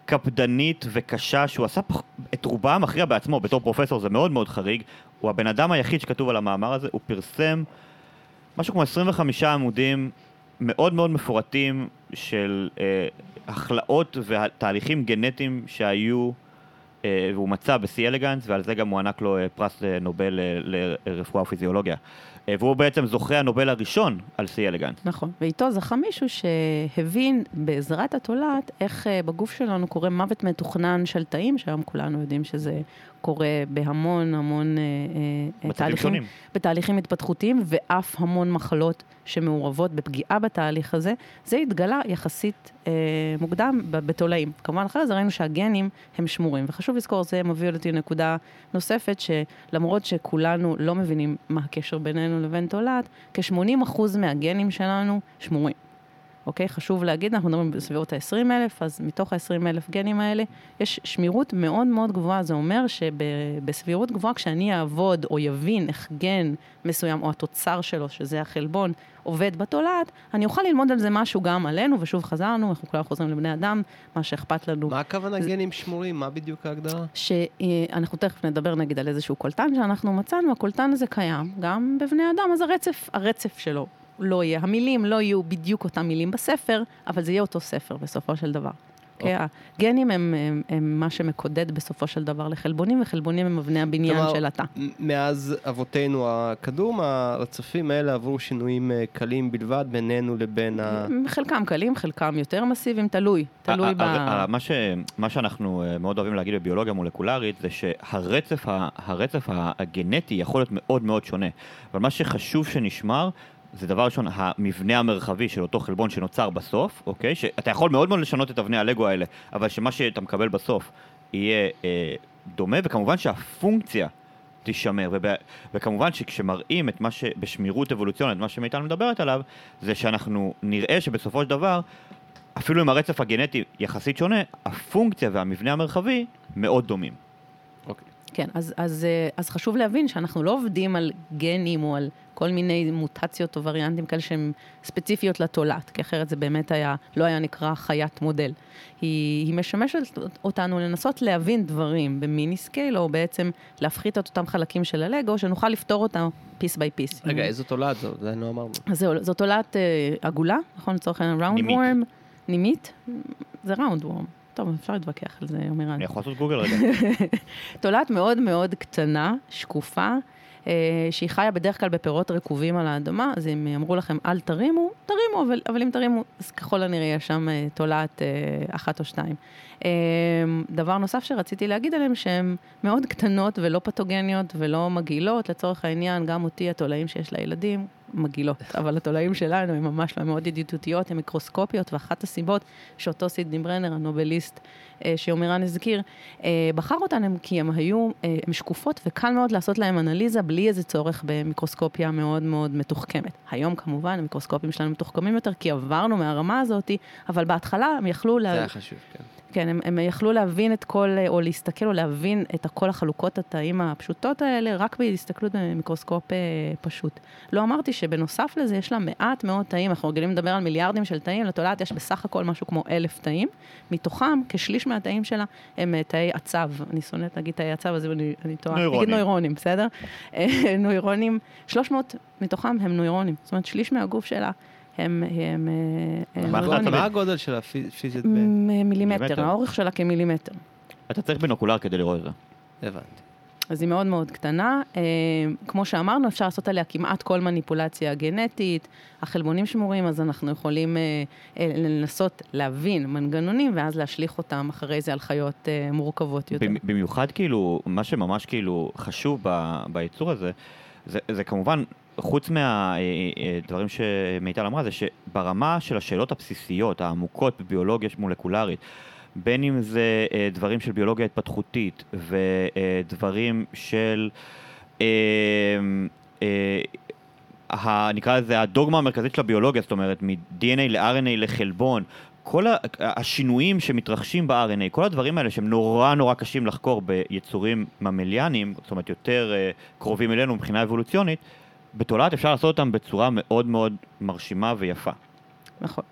קפדנית וקשה, שהוא עשה פח- את רובה המכריע בעצמו בתור פרופסור, זה מאוד מאוד חריג. הוא הבן אדם היחיד שכתוב על המאמר הזה, הוא פרסם משהו כמו 25 עמודים מאוד מאוד מפורטים של אה, הכלאות ותהליכים גנטיים שהיו, אה, והוא מצא ב-C אלגנס, ועל זה גם מוענק לו אה, פרס אה, נובל אה, לרפואה ופיזיולוגיה. אה, והוא בעצם זוכה הנובל הראשון על C אלגנס. נכון. ואיתו זכה מישהו שהבין בעזרת התולעת איך אה, בגוף שלנו קורה מוות מתוכנן של תאים, שהיום כולנו יודעים שזה קורה בהמון המון אה, אה, מצבים שונים. בתהליכים התפתחותיים ואף המון מחלות שמעורבות בפגיעה בתהליך הזה. זה התגלה יחסית אה, מוקדם בתולעים. כמובן אחרי זה ראינו שהגנים הם שמורים, וחשוב לזכור, זה מביא אותי לנקודה נוספת, שלמרות שכולנו לא מבינים מה הקשר בינינו לבין תולעת, כ-80% מהגנים שלנו שמורים. אוקיי? חשוב להגיד, אנחנו מדברים בסביבות ה-20 אלף, אז מתוך ה-20 אלף גנים האלה, יש שמירות מאוד מאוד גבוהה. זה אומר שבסבירות גבוהה, כשאני אעבוד או יבין איך גן מסוים, או התוצר שלו, שזה החלבון, עובד בתולעת, אני אוכל ללמוד על זה משהו גם עלינו, ושוב חזרנו, אנחנו כולנו חוזרים לבני אדם, מה שאכפת לנו. מה הכוונה גנים שמורים? מה בדיוק ההגדרה? שאנחנו תכף נדבר נגיד על איזשהו קולטן שאנחנו מצאנו, הקולטן הזה קיים גם בבני אדם, אז הרצף, הרצף שלו לא יהיה, המילים לא יהיו בדיוק אותם מילים בספר, אבל זה יהיה אותו ספר בסופו של דבר. אוקיי? הגנים הם, הם, הם מה שמקודד בסופו של דבר לחלבונים, וחלבונים הם אבני הבניין כלומר, של התא. מאז אבותינו הקדום, הרצפים האלה עברו שינויים אה, קלים בלבד בינינו לבין ה... חלקם קלים, חלקם יותר מסיביים, תלוי, תלוי ה- ב... ה- ה- מה ש- מה שאנחנו אה, מאוד אוהבים להגיד בביולוגיה מולקולרית זה שהרצף ה- הרצף הגנטי יכול להיות מאוד מאוד שונה. אבל מה שחשוב שנשמר זה דבר ראשון, המבנה המרחבי של אותו חלבון שנוצר בסוף, אוקיי? שאתה יכול מאוד מאוד לשנות את אבני הלגו האלה, אבל שמה שאתה מקבל בסוף יהיה אה, דומה, וכמובן שהפונקציה תישמר, וב, וכמובן שכשמראים את מה ש... בשמירות אבולוציונית, מה שמיטל מדברת עליו, זה שאנחנו נראה שבסופו של דבר, אפילו אם הרצף הגנטי יחסית שונה, הפונקציה והמבנה המרחבי מאוד דומים. אוקיי. כן, אז, אז, אה, אז חשוב להבין שאנחנו לא עובדים על גנים או על כל מיני מוטציות או וריאנטים כאלה שהן ספציפיות לתולעת, כי אחרת זה באמת היה, לא היה נקרא חיית מודל. היא, היא משמשת אותנו לנסות להבין דברים ב mini scale, או בעצם להפחית את אותם חלקים של הלגו, שנוכל לפתור אותם piece by piece. רגע, איזו תולעת זו? זה לא אמרנו. זהו, זו תולעת אה, עגולה, נכון? לצורך העניין round נימית. worm. נימית? זה round worm. טוב, אפשר להתווכח על זה, עמירן. אני יכול לעשות גוגל רגע. תולעת מאוד מאוד קטנה, שקופה, אה, שהיא חיה בדרך כלל בפירות רקובים על האדמה, אז אם אמרו לכם אל תרימו, תרימו, אבל, אבל אם תרימו, אז ככל הנראה יש שם אה, תולעת אה, אחת או שתיים. אה, דבר נוסף שרציתי להגיד עליהם, שהן מאוד קטנות ולא פתוגניות ולא מגעילות, לצורך העניין, גם אותי, התולעים שיש לילדים, מגעילות, אבל התולעים שלנו הן ממש לא מאוד ידידותיות, הן מיקרוסקופיות, ואחת הסיבות שאותו סידני ברנר, הנובליסט אה, שיומירן הזכיר, אה, בחר אותן הם כי הן היו, אה, הן שקופות וקל מאוד לעשות להן אנליזה בלי איזה צורך במיקרוסקופיה מאוד מאוד מתוחכמת. היום כמובן המיקרוסקופים שלנו מתוחכמים יותר כי עברנו מהרמה הזאת, אבל בהתחלה הם יכלו... זה לה... היה חשוב, כן. כן, הם, הם יכלו להבין את כל, או להסתכל או להבין את כל החלוקות התאים הפשוטות האלה, רק בהסתכלות במיקרוסקופ אה, פשוט. לא אמרתי שבנוסף לזה יש לה מעט מאוד תאים, אנחנו רגילים לדבר על מיליארדים של תאים, לתולעת יש בסך הכל משהו כמו אלף תאים, מתוכם כשליש מהתאים שלה הם אה, תאי עצב, אני שונאת להגיד תאי עצב, אז אני, אני טועה, נוירונים. נגיד נוירונים, בסדר? אה, נוירונים, 300 מתוכם הם נוירונים, זאת אומרת שליש מהגוף שלה הם, הם, אה, מה נוירונים. מה הגודל של הפיזית מילימטר. האורך שלה כמילימטר. אתה צריך בינוקולר כדי לראות את זה. הבנתי. אז היא מאוד מאוד קטנה. אה, כמו שאמרנו, אפשר לעשות עליה כמעט כל מניפולציה גנטית. החלבונים שמורים, אז אנחנו יכולים אה, אה, לנסות להבין מנגנונים, ואז להשליך אותם אחרי זה על חיות אה, מורכבות יותר. במ- במיוחד כאילו, מה שממש כאילו חשוב ב- ביצור הזה, זה, זה כמובן, חוץ מהדברים שמיטל אמרה, זה שברמה של השאלות הבסיסיות, העמוקות בביולוגיה מולקולרית, בין אם זה אה, דברים של ביולוגיה התפתחותית ודברים של, אה, אה, ה- נקרא לזה הדוגמה המרכזית של הביולוגיה, זאת אומרת מ-DNA ל-RNA לחלבון, כל ה- השינויים שמתרחשים ב-RNA, כל הדברים האלה שהם נורא נורא קשים לחקור ביצורים ממליאנים, זאת אומרת יותר אה, קרובים אלינו מבחינה אבולוציונית, בתולעת אפשר לעשות אותם בצורה מאוד מאוד מרשימה ויפה. נכון.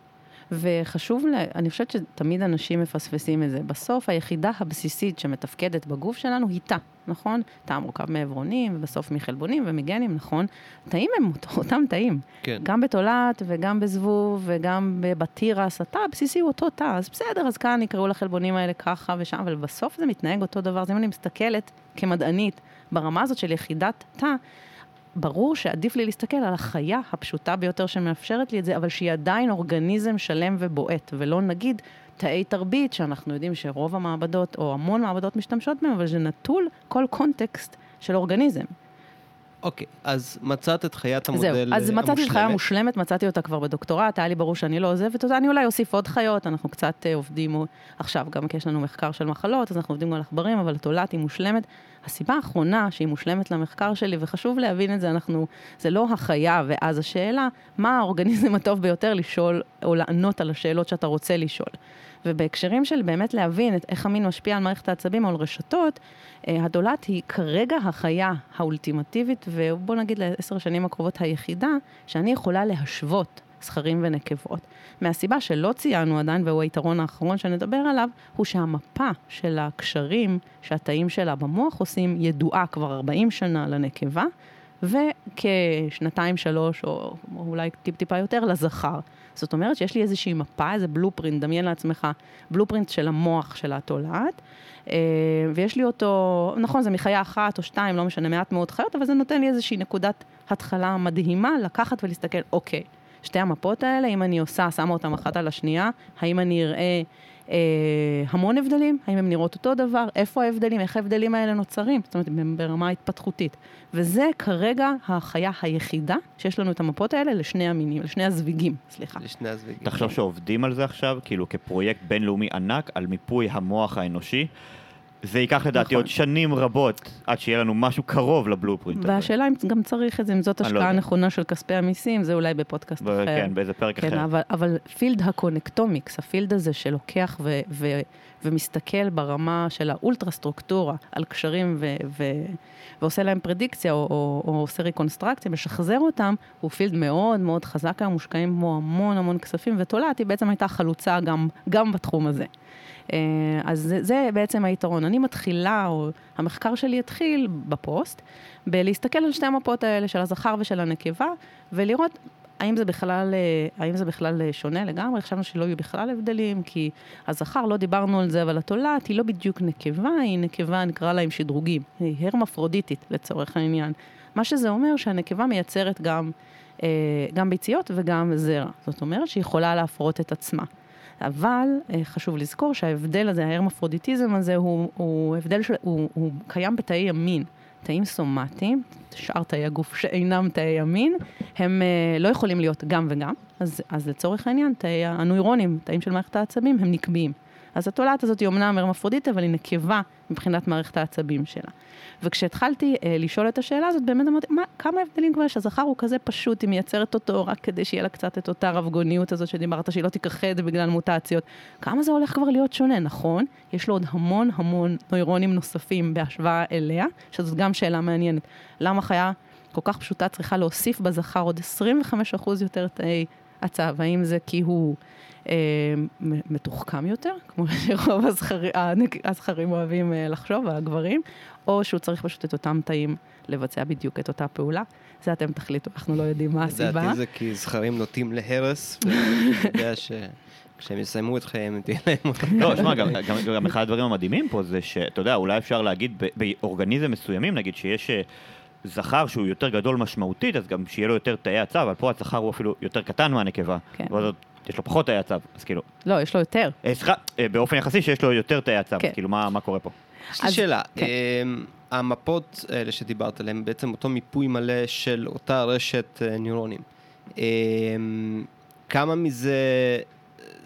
וחשוב, לה, אני חושבת שתמיד אנשים מפספסים את זה. בסוף היחידה הבסיסית שמתפקדת בגוף שלנו היא תא, נכון? תא מורכב מעברונים, ובסוף מחלבונים ומגנים, נכון? תאים הם אותם תאים. כן. גם בתולעת וגם בזבוב וגם בתירס, התא הבסיסי הוא אותו תא, אז בסדר, אז כאן יקראו לחלבונים האלה ככה ושם, אבל בסוף זה מתנהג אותו דבר. אז אם אני מסתכלת כמדענית ברמה הזאת של יחידת תא, ברור שעדיף לי להסתכל על החיה הפשוטה ביותר שמאפשרת לי את זה, אבל שהיא עדיין אורגניזם שלם ובועט, ולא נגיד תאי תרבית, שאנחנו יודעים שרוב המעבדות, או המון מעבדות משתמשות בהם, אבל זה נטול כל קונטקסט של אורגניזם. אוקיי, אז מצאת את חיית המודל זהו, אז מצאתי את חיה המושלמת. מושלמת, מצאתי אותה כבר בדוקטורט, היה לי ברור שאני לא עוזבת אותה, אני אולי אוסיף עוד חיות, אנחנו קצת אה, עובדים עכשיו, גם כי יש לנו מחקר של מחלות, אז אנחנו עובדים על עכברים, אבל התולעת היא מושלמת. הסיבה האחרונה שהיא מושלמת למחקר שלי, וחשוב להבין את זה, אנחנו, זה לא החיה ואז השאלה, מה האורגניזם הטוב ביותר לשאול, או לענות על השאלות שאתה רוצה לשאול. ובהקשרים של באמת להבין את איך המין משפיע על מערכת העצבים או על רשתות, אה, הדולת היא כרגע החיה האולטימטיבית, ובוא נגיד לעשר השנים הקרובות היחידה, שאני יכולה להשוות זכרים ונקבות. מהסיבה שלא ציינו עדיין, והוא היתרון האחרון שנדבר עליו, הוא שהמפה של הקשרים שהתאים שלה במוח עושים ידועה כבר 40 שנה לנקבה, וכשנתיים, שלוש, או אולי טיפ-טיפה יותר, לזכר. זאת אומרת שיש לי איזושהי מפה, איזה בלופרינט, דמיין לעצמך, בלופרינט של המוח של התולעת, אה, ויש לי אותו, נכון, זה מחיה אחת או שתיים, לא משנה, מעט מאוד חיות, אבל זה נותן לי איזושהי נקודת התחלה מדהימה לקחת ולהסתכל, אוקיי, שתי המפות האלה, אם אני עושה, שמה אותן אחת על השנייה, האם אני אראה אה, המון הבדלים? האם הן נראות אותו דבר? איפה ההבדלים? איך ההבדלים האלה נוצרים? זאת אומרת, ברמה התפתחותית. וזה כרגע החיה היחידה שיש לנו את המפות האלה לשני המינים, לשני הזוויגים, סליחה. לשני הזוויגים. תחשוב שעובדים על זה עכשיו, כאילו כפרויקט בינלאומי ענק, על מיפוי המוח האנושי. זה ייקח לדעתי נכון. עוד שנים רבות עד שיהיה לנו משהו קרוב ל blueprint. והשאלה אם גם צריך את זה, אם זאת לא השקעה יודע. נכונה של כספי המיסים, זה אולי בפודקאסט ב- אחר. כן, באיזה פרק כן, אחר. אבל, אבל field ה connectomics, ה field הזה שלוקח ו, ו, ומסתכל ברמה של האולטרה סטרוקטורה על קשרים ו, ו, ועושה להם פרדיקציה או, או, או עושה ריקונסטרקציה, משחזר אותם, הוא field מאוד מאוד חזק היום, מושקעים בו המון המון כספים, ותולעת היא בעצם הייתה חלוצה גם, גם בתחום הזה. אה, אז זה, זה בעצם היתרון. אני מתחילה, או המחקר שלי התחיל בפוסט, בלהסתכל על שתי המפות האלה של הזכר ושל הנקבה, ולראות האם זה בכלל, אה, האם זה בכלל אה, שונה לגמרי? חשבנו שלא יהיו בכלל הבדלים, כי הזכר, לא דיברנו על זה, אבל התולעת היא לא בדיוק נקבה, היא נקבה, נקרא לה עם שדרוגים. היא הרמפרודיטית לצורך העניין. מה שזה אומר שהנקבה מייצרת גם, אה, גם ביציות וגם זרע. זאת אומרת שהיא יכולה להפרות את עצמה. אבל חשוב לזכור שההבדל הזה, ההרמפרודיטיזם הזה, הוא, הוא הבדל של, הוא, הוא קיים בתאי המין. תאים סומטיים, שאר תאי הגוף שאינם תאי המין, הם אה, לא יכולים להיות גם וגם, אז, אז לצורך העניין, תאי הנוירונים, תאים של מערכת העצבים, הם נקביים. אז התולעת הזאת היא אומנם הרמפרודיטית, אבל היא נקבה מבחינת מערכת העצבים שלה. וכשהתחלתי אה, לשאול את השאלה הזאת, באמת אמרתי, מה, כמה הבדלים כבר יש? הזכר הוא כזה פשוט, היא מייצרת אותו רק כדי שיהיה לה קצת את אותה רבגוניות הזאת שדיברת, שהיא לא תיכחד בגלל מוטציות. כמה זה הולך כבר להיות שונה, נכון? יש לו עוד המון המון נוירונים נוספים בהשוואה אליה, שזאת גם שאלה מעניינת. למה חיה כל כך פשוטה צריכה להוסיף בזכר עוד 25% יותר תאי עצב? האם זה כי הוא... אה, מתוחכם יותר, כמו שרוב הזכרים, הזכרים אוהבים אה, לחשוב, הגברים, או שהוא צריך פשוט את אותם תאים לבצע בדיוק את אותה פעולה. זה אתם תחליטו, אנחנו לא יודעים מה הסיבה. לדעתי זה כי זכרים נוטים להרס, ואני יודע שכשהם יסיימו את חייהם תהיה להם אותם. לא, שמע, גם, גם, גם אחד הדברים המדהימים פה זה שאתה יודע, אולי אפשר להגיד ב- באורגניזם מסוימים, נגיד שיש אה, זכר שהוא יותר גדול משמעותית, אז גם שיהיה לו יותר תאי עצב, אבל פה הזכר הוא אפילו יותר קטן מהנקבה. כן. עוד יש לו פחות תאי עצב, אז כאילו, לא, יש לו יותר. אה, סליחה, אה, באופן יחסי שיש לו יותר תאי עצב, כן. כאילו, מה, מה קורה פה? יש לי שאלה, כן. אמ, המפות האלה שדיברת עליהן, בעצם אותו מיפוי מלא של אותה רשת אה, ניורונים. כמה מזה,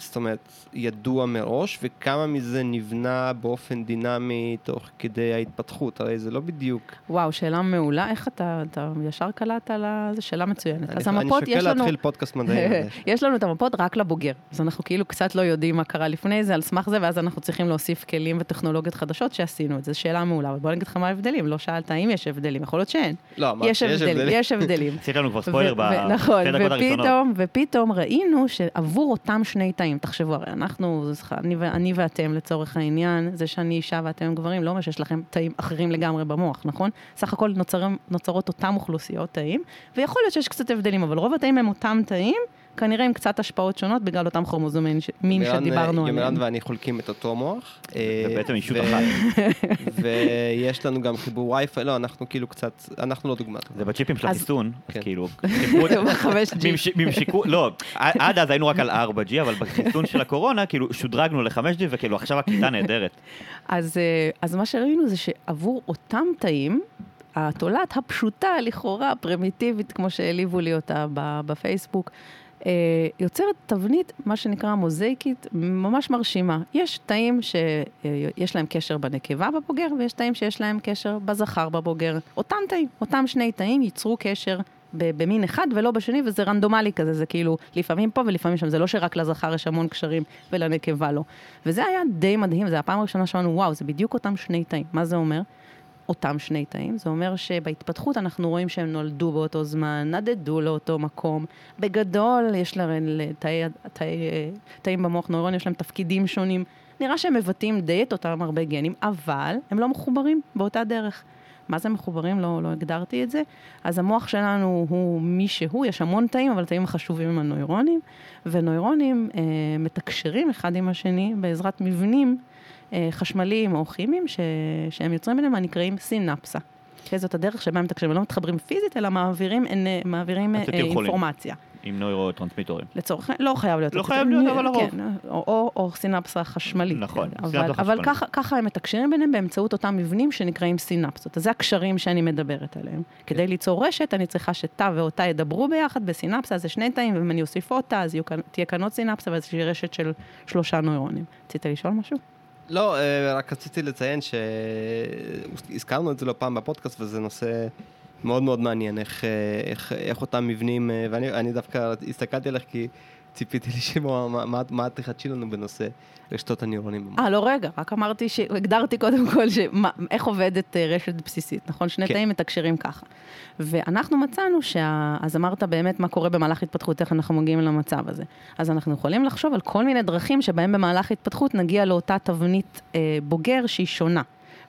זאת אומרת, ידוע מראש, וכמה מזה נבנה באופן דינמי תוך כדי ההתפתחות? הרי זה לא בדיוק... וואו, שאלה מעולה. איך אתה, אתה ישר קלעת על ה... זו שאלה מצוינת. אז אני- המפות, אני יש שוקל לנו... להתחיל פודקאסט מדעי. יש לנו את המפות רק לבוגר. אז אנחנו כאילו קצת לא יודעים מה קרה לפני זה, על סמך זה, ואז אנחנו צריכים להוסיף כלים וטכנולוגיות חדשות שעשינו את זה. זו שאלה מעולה, אבל בוא נגיד לך מה ההבדלים. לא שאלת האם יש הבדלים, יכול להיות שאין. לא, אמרתי יש שיש הבדלים. יש הבדלים. עשית לנו כבר ספוילר ו- נכון, בשתי דקות הראשונות. ופתאום, ופתאום ראינו שעבור אותם שני תאים, תחשבו, הרי אנחנו, אני, אני ואתם לצורך העניין, זה שאני אישה ואתם גברים, לא אומר שיש לכם תאים אחרים לגמרי במוח, נכון? סך הכל נוצרים, נוצרות אותם אוכלוסיות תאים, ויכול להיות שיש קצת הבדלים, אבל רוב התאים הם אותם תאים, כנראה עם קצת השפעות שונות בגלל אותם כרומוזומים ש- שדיברנו עליהם. יומירן ואני חולקים את אותו מוח. אה, בעצם אישות אחת. ויש לנו גם חיבור וי-פיי, לא, אנחנו כאילו קצת, אנחנו לא טובה. זה בצ'יפים של החיסון, אז כן. כאילו, חיברו את- ב-5G. ממש- ממשיקו, לא, עד אז היינו רק על 4G, אבל בחיסון של הקורונה, כאילו, שודרגנו ל-5G, וכאילו, עכשיו הקליטה נהדרת. אז, אה, אז מה שראינו זה שעבור אותם תאים, התולעת הפשוטה, לכאורה, הפרימיטיבית, כמו שהעליבו לי אותה ב- בפייסבוק, אה, יוצרת תבנית, מה שנקרא מוזאיקית, ממש מרשימה. יש תאים שיש להם קשר בנקבה בבוגר, ויש תאים שיש להם קשר בזכר בבוגר. אותם תאים, אותם שני תאים ייצרו קשר במין אחד ולא בשני, וזה רנדומלי כזה, זה כאילו לפעמים פה ולפעמים שם, זה לא שרק לזכר יש המון קשרים ולנקבה לא. וזה היה די מדהים, זו הפעם הראשונה שאמרנו, וואו, זה בדיוק אותם שני תאים. מה זה אומר? אותם שני תאים, זה אומר שבהתפתחות אנחנו רואים שהם נולדו באותו זמן, נדדו לאותו מקום. בגדול, יש להם לתאי, תאי, תאים במוח נוירון, יש להם תפקידים שונים. נראה שהם מבטאים די את אותם הרבה גנים, אבל הם לא מחוברים באותה דרך. מה זה מחוברים? לא, לא הגדרתי את זה. אז המוח שלנו הוא מי שהוא, יש המון תאים, אבל תאים חשובים הם הנוירונים, ונוירונים אה, מתקשרים אחד עם השני בעזרת מבנים חשמליים או כימיים ש, שהם יוצרים ביניהם, הנקראים סינפסה. כן, זאת הדרך שבה הם מתקשרים, לא מתחברים פיזית, אלא מעבירים, אה, מעבירים אה. אינפורמציה. עם נוירוטרנסמיטורים. לצורך לא חייב להיות. לא חייב להיות, אבל לרוב. כן, או, או, או סינפסה חשמלית. נכון, אבל, סינפסה אבל חשמלית. ככה, ככה הם מתקשרים ביניהם באמצעות אותם מבנים שנקראים סינפסות. אז זה הקשרים שאני מדברת עליהם. כדי ליצור רשת, אני צריכה שתא ואותה ידברו ביחד בסינפסה, זה שני תאים, ואם אני אוסיף עוד תא, אז יהיו תהיה כאן עוד סינפסה, ואז יש רשת של שלושה נוירונים. רצית לשאול משהו? לא, אה, רק רציתי לציין שהזכרנו את זה לא פעם בפודקאסט, וזה נושא מאוד מאוד מעניין, איך, אה, איך, איך אותם מבנים, אה, ואני אני דווקא הסתכלתי עליך כי ציפיתי לשמוע מה, מה, מה תחדשי לנו בנושא רשתות הניורונים. אה, לא, רגע, רק אמרתי, ש... הגדרתי קודם כל איך עובדת אה, רשת בסיסית, נכון? שני כן. תאים מתקשרים ככה. ואנחנו מצאנו שה... אז אמרת באמת מה קורה במהלך התפתחות, איך אנחנו מגיעים למצב הזה. אז אנחנו יכולים לחשוב על כל מיני דרכים שבהם במהלך התפתחות נגיע לאותה תבנית אה, בוגר שהיא שונה.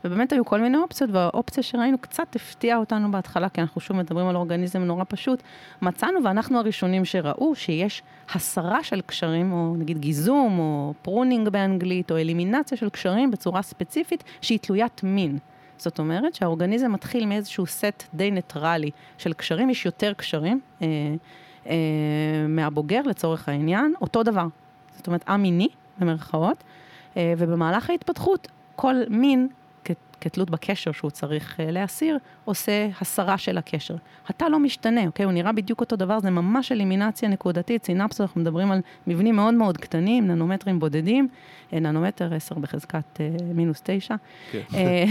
ובאמת היו כל מיני אופציות, והאופציה שראינו קצת הפתיעה אותנו בהתחלה, כי אנחנו שוב מדברים על אורגניזם נורא פשוט. מצאנו, ואנחנו הראשונים שראו, שיש הסרה של קשרים, או נגיד גיזום, או pruning באנגלית, או אלימינציה של קשרים בצורה ספציפית, שהיא תלוית מין. זאת אומרת שהאורגניזם מתחיל מאיזשהו סט די ניטרלי של קשרים, יש יותר קשרים אה, אה, מהבוגר לצורך העניין, אותו דבר. זאת אומרת, א-מיני, במרכאות, אה, ובמהלך ההתפתחות, כל מין כתלות בקשר שהוא צריך אה, להסיר, עושה הסרה של הקשר. התא לא משתנה, אוקיי? הוא נראה בדיוק אותו דבר, זה ממש אלימינציה נקודתית, סינפסות, אנחנו מדברים על מבנים מאוד מאוד קטנים, ננומטרים בודדים, אה, ננומטר 10 בחזקת אה, מינוס 9. כן. אה,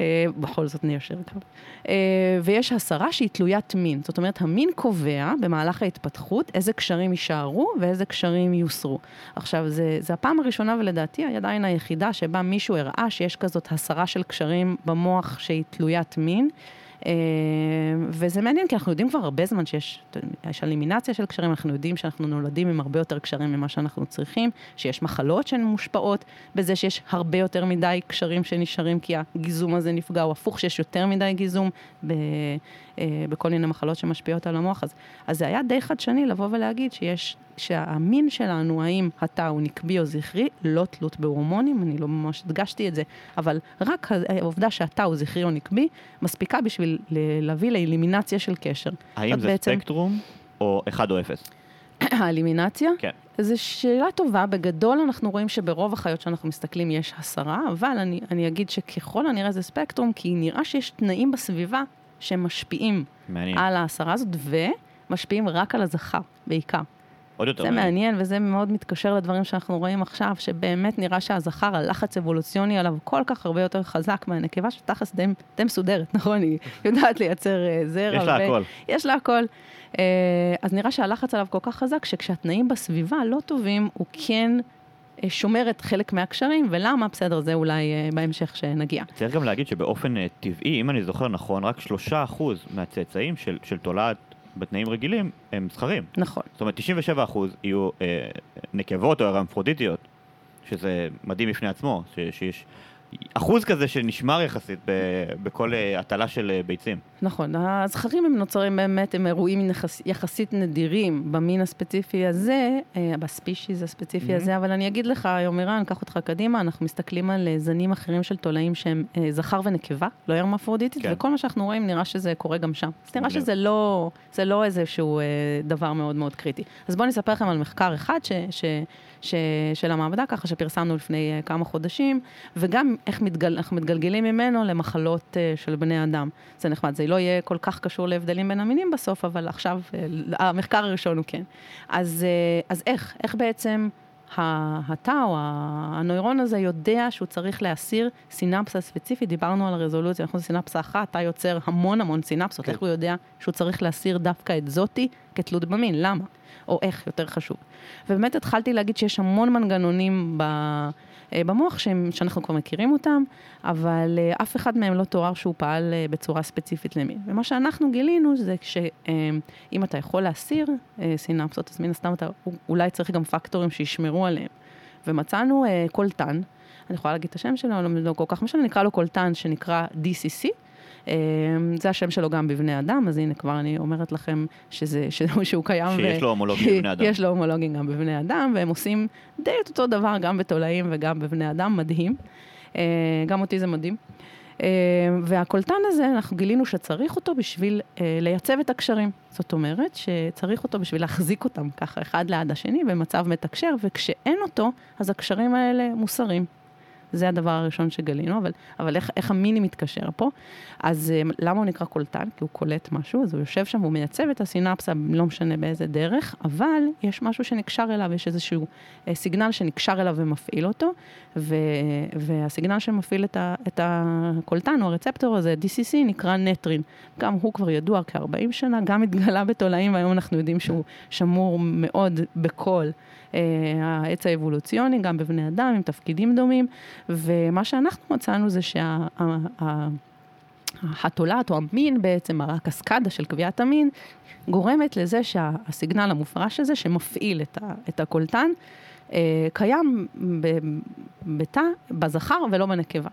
אה, בכל זאת ניישר קו. אה, ויש הסרה שהיא תלוית מין. זאת אומרת, המין קובע במהלך ההתפתחות איזה קשרים יישארו ואיזה קשרים יוסרו. עכשיו, זה, זה הפעם הראשונה ולדעתי עדיין היחידה שבה מישהו הראה שיש כזאת הסרה של קשרים במוח שהיא תלוית מין. אה, וזה מעניין, כי אנחנו יודעים כבר הרבה זמן שיש יש אלימינציה של קשרים, אנחנו יודעים שאנחנו נולדים עם הרבה יותר קשרים ממה שאנחנו צריכים, שיש מחלות שהן מושפעות בזה שיש הרבה יותר מדי קשרים שנשארים כי הגיזום הזה נפגע, או הפוך, שיש יותר מדי גיזום ב, בכל מיני מחלות שמשפיעות על המוח. אז, אז זה היה די חדשני לבוא ולהגיד שיש, שהמין שלנו, האם התא הוא נקבי או זכרי, לא תלות בהורמונים, אני לא ממש הדגשתי את זה, אבל רק העובדה שהתא הוא זכרי או נקבי, מספיקה בשביל להביא לאלימינציה של קשר. האם זה בעצם- ספקטרום או 1 או 0? האלימינציה? כן. זו שאלה טובה, בגדול אנחנו רואים שברוב החיות שאנחנו מסתכלים יש הסרה, אבל אני, אני אגיד שככל הנראה זה ספקטרום, כי נראה שיש תנאים בסביבה שמשפיעים מעניין. על ההסרה הזאת, ומשפיעים רק על הזכר, בעיקר. עוד יותר זה מעניין, וזה מאוד מתקשר לדברים שאנחנו רואים עכשיו, שבאמת נראה שהזכר, הלחץ אבולוציוני עליו כל כך הרבה יותר חזק מהנקבה, שתכלס די, די מסודרת, נכון? היא יודעת לייצר אה, זרע. יש לה ו- הכל. יש לה הכל. אה, אז נראה שהלחץ עליו כל כך חזק, שכשהתנאים בסביבה לא טובים, הוא כן שומר את חלק מהקשרים, ולמה? בסדר, זה אולי אה, בהמשך שנגיע. צריך גם להגיד שבאופן אה, טבעי, אם אני זוכר נכון, רק 3% מהצאצאים של, של תולעת בתנאים רגילים הם זכרים. נכון. זאת אומרת, 97% יהיו אה, נקבות או הרמפרודיטיות, שזה מדהים בפני עצמו, ש, שיש אחוז כזה שנשמר יחסית ב, בכל אה, הטלה של אה, ביצים. נכון, הזכרים הם נוצרים באמת, הם אירועים יחס, יחסית נדירים במין הספציפי הזה, אה, בספישיז הספציפי Mhm. הזה, אבל אני אגיד לך, יומירן, קח אותך קדימה, אנחנו מסתכלים על זנים אחרים של תולעים שהם זכר ונקבה, לא הרמפרודיטית, כן. וכל מה שאנחנו רואים נראה שזה קורה גם שם. אז נראה. שזה לא, זה לא איזשהו דבר מאוד מאוד קריטי. אז בואו נספר לכם על מחקר אחד ש, ש, ש, של המעבדה, ככה שפרסמנו לפני כמה חודשים, וגם איך מתגל, אנחנו מתגלגלים ממנו למחלות אה, של בני אדם. זה נחמד, זה לא יהיה כל כך קשור להבדלים בין המינים בסוף, אבל עכשיו, אה, המחקר הראשון הוא כן. אז, אה, אז איך, איך בעצם התא או הנוירון הזה יודע שהוא צריך להסיר סינפסה ספציפית, דיברנו על הרזולוציה, אנחנו סינפסה אחת, התא יוצר המון המון סינפסות, כן. איך הוא יודע שהוא צריך להסיר דווקא את זאתי כתלות במין, למה? או איך, יותר חשוב. ובאמת התחלתי להגיד שיש המון מנגנונים ב... אה, במוח שהם, שאנחנו כבר מכירים אותם, אבל אה, אף אחד מהם לא תואר שהוא פעל אה, בצורה ספציפית למין. ומה שאנחנו גילינו זה שאם אתה יכול להסיר סינפסות, אז מן הסתם אתה אולי צריך גם פקטורים שישמרו עליהם. ומצאנו קולטן, אני יכולה להגיד את השם שלו, לא כל כך משנה, נקרא לו קולטן שנקרא DCC. אה, זה השם שלו גם בבני אדם, אז הנה כבר אני אומרת לכם שזה, שהוא, שהוא קיים. שיש לו הומולוגים בבני אדם. יש לו הומולוגים גם בבני אדם, והם עושים די את אותו דבר גם בתולעים וגם בבני אדם, מדהים. אה, גם אותי זה מדהים. אה, והקולטן הזה, אנחנו גילינו שצריך אותו בשביל אה, לייצב את הקשרים. זאת אומרת שצריך אותו בשביל להחזיק אותם ככה אחד ליד השני במצב מתקשר, וכשאין אותו, אז הקשרים האלה מוסרים. זה הדבר הראשון שגלינו, אבל, אבל איך, איך המיני מתקשר פה? אז אה, למה הוא נקרא קולטן? כי הוא קולט משהו, אז הוא יושב שם, הוא מייצב את הסינפסה, לא משנה באיזה דרך, אבל יש משהו שנקשר אליו, יש איזשהו אה, סיגנל שנקשר אליו ומפעיל אותו, ו, והסיגנל שמפעיל את, ה, את הקולטן, או הרצפטור הזה, DCC, נקרא נטרין. גם הוא כבר ידוע כ-40 שנה, גם התגלה בתולעים, והיום אנחנו יודעים שהוא שמור מאוד בכל העץ האבולוציוני, גם בבני אדם, עם תפקידים דומים, ומה שאנחנו מצאנו זה שה... החתולת או המין בעצם, הקסקדה של קביעת המין, גורמת לזה שהסיגנל המופרש הזה, שמפעיל את, ה, את הקולטן, אה, קיים בתא, בזכר ולא בנקבה.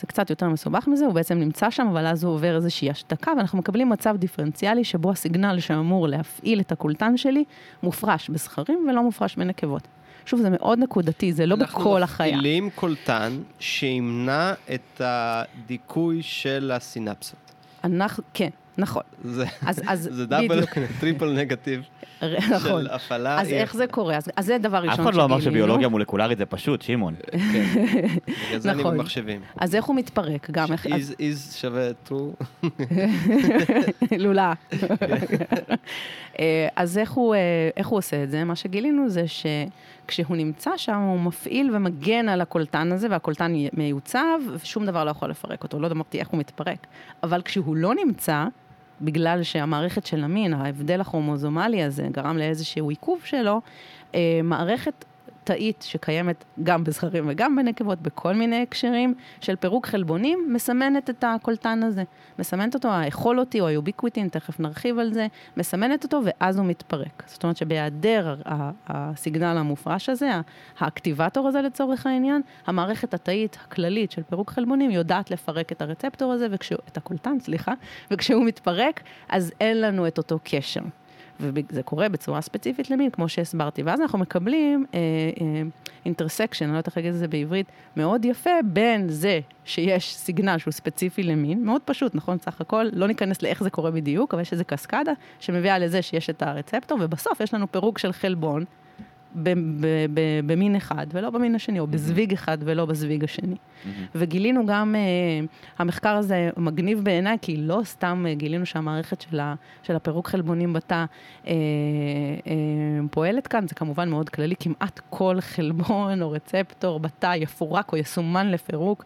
זה קצת יותר מסובך מזה, הוא בעצם נמצא שם, אבל אז הוא עובר איזושהי השתקה, ואנחנו מקבלים מצב דיפרנציאלי שבו הסיגנל שאמור להפעיל את הקולטן שלי, מופרש בזכרים ולא מופרש בנקבות. שוב, זה מאוד נקודתי, זה לא בכל החיה. אנחנו מפעילים קולטן שימנע את הדיכוי של הסינפסות. אנחנו, כן, נכון. זה, אז, אז זה double, triple negative. נכון. של הפעלה. אז איך זה קורה? אז, אז זה דבר ראשון שגילינו. אף אחד לא אמר שביולוגיה מולקולרית זה פשוט, שמעון. כן, בגלל זה אני נכון. במחשבים. אז איך הוא מתפרק? גם איך... is, is שווה true. לולה. אה, אז איך הוא, אה, איך הוא עושה את זה? מה שגילינו זה שכשהוא נמצא שם, הוא מפעיל ומגן על הקולטן הזה, והקולטן מיוצב, ושום דבר לא יכול לפרק אותו. לא אמרתי איך הוא מתפרק. אבל כשהוא לא נמצא, בגלל שהמערכת של המין, ההבדל הכרומוזומלי הזה, גרם לאיזשהו עיכוב שלו, אה, מערכת תאית שקיימת גם בזכרים וגם בנקבות, בכל מיני הקשרים של פירוק חלבונים, מסמנת את הקולטן הזה. מסמנת אותו, האכול אותי או היוביקוויטין, תכף נרחיב על זה, מסמנת אותו ואז הוא מתפרק. זאת אומרת שבהיעדר הסיגנל המופרש הזה, האקטיבטור הזה לצורך העניין, המערכת התאית הכללית של פירוק חלבונים יודעת לפרק את הרצפטור הזה, וכשהוא, את הקולטן, סליחה, וכשהוא מתפרק, אז אין לנו את אותו קשר. וזה קורה בצורה ספציפית למין, כמו שהסברתי. ואז אנחנו מקבלים אינטרסקשן, אני לא יודעת איך להגיד את זה בעברית, מאוד יפה בין זה שיש סיגנל שהוא ספציפי למין, מאוד פשוט, נכון? סך הכל, לא ניכנס לאיך זה קורה בדיוק, אבל יש איזה קסקדה שמביאה לזה שיש את הרצפטור, ובסוף יש לנו פירוק של חלבון. במין אחד ולא במין השני, או בזוויג אחד ולא בזוויג השני. וגילינו גם, uh, המחקר הזה מגניב בעיניי, כי לא סתם uh, גילינו שהמערכת של, של הפירוק חלבונים בתא uh, uh, פועלת כאן, זה כמובן מאוד כללי, כמעט כל חלבון או רצפטור בתא יפורק או יסומן לפירוק.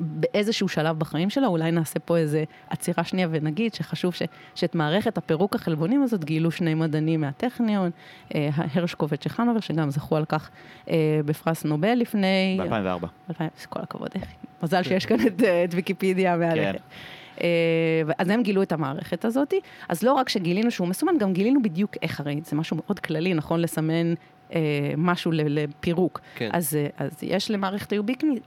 באיזשהו שלב בחיים שלה, אולי נעשה פה איזה עצירה שנייה ונגיד שחשוב ש, שאת מערכת הפירוק החלבונים הזאת גילו שני מדענים מהטכניון, אה, הרשקוב וצ'חנובר, שגם זכו על כך אה, בפרס נובל לפני... ב-2004. כל הכבוד, מזל שיש כאן את, אה, את ויקיפדיה מהלכת. כן. אה, אז הם גילו את המערכת הזאת. אז לא רק שגילינו שהוא מסומן, גם גילינו בדיוק איך, הרי זה משהו מאוד כללי, נכון לסמן משהו לפירוק. כן. אז, אה, אז יש למערכת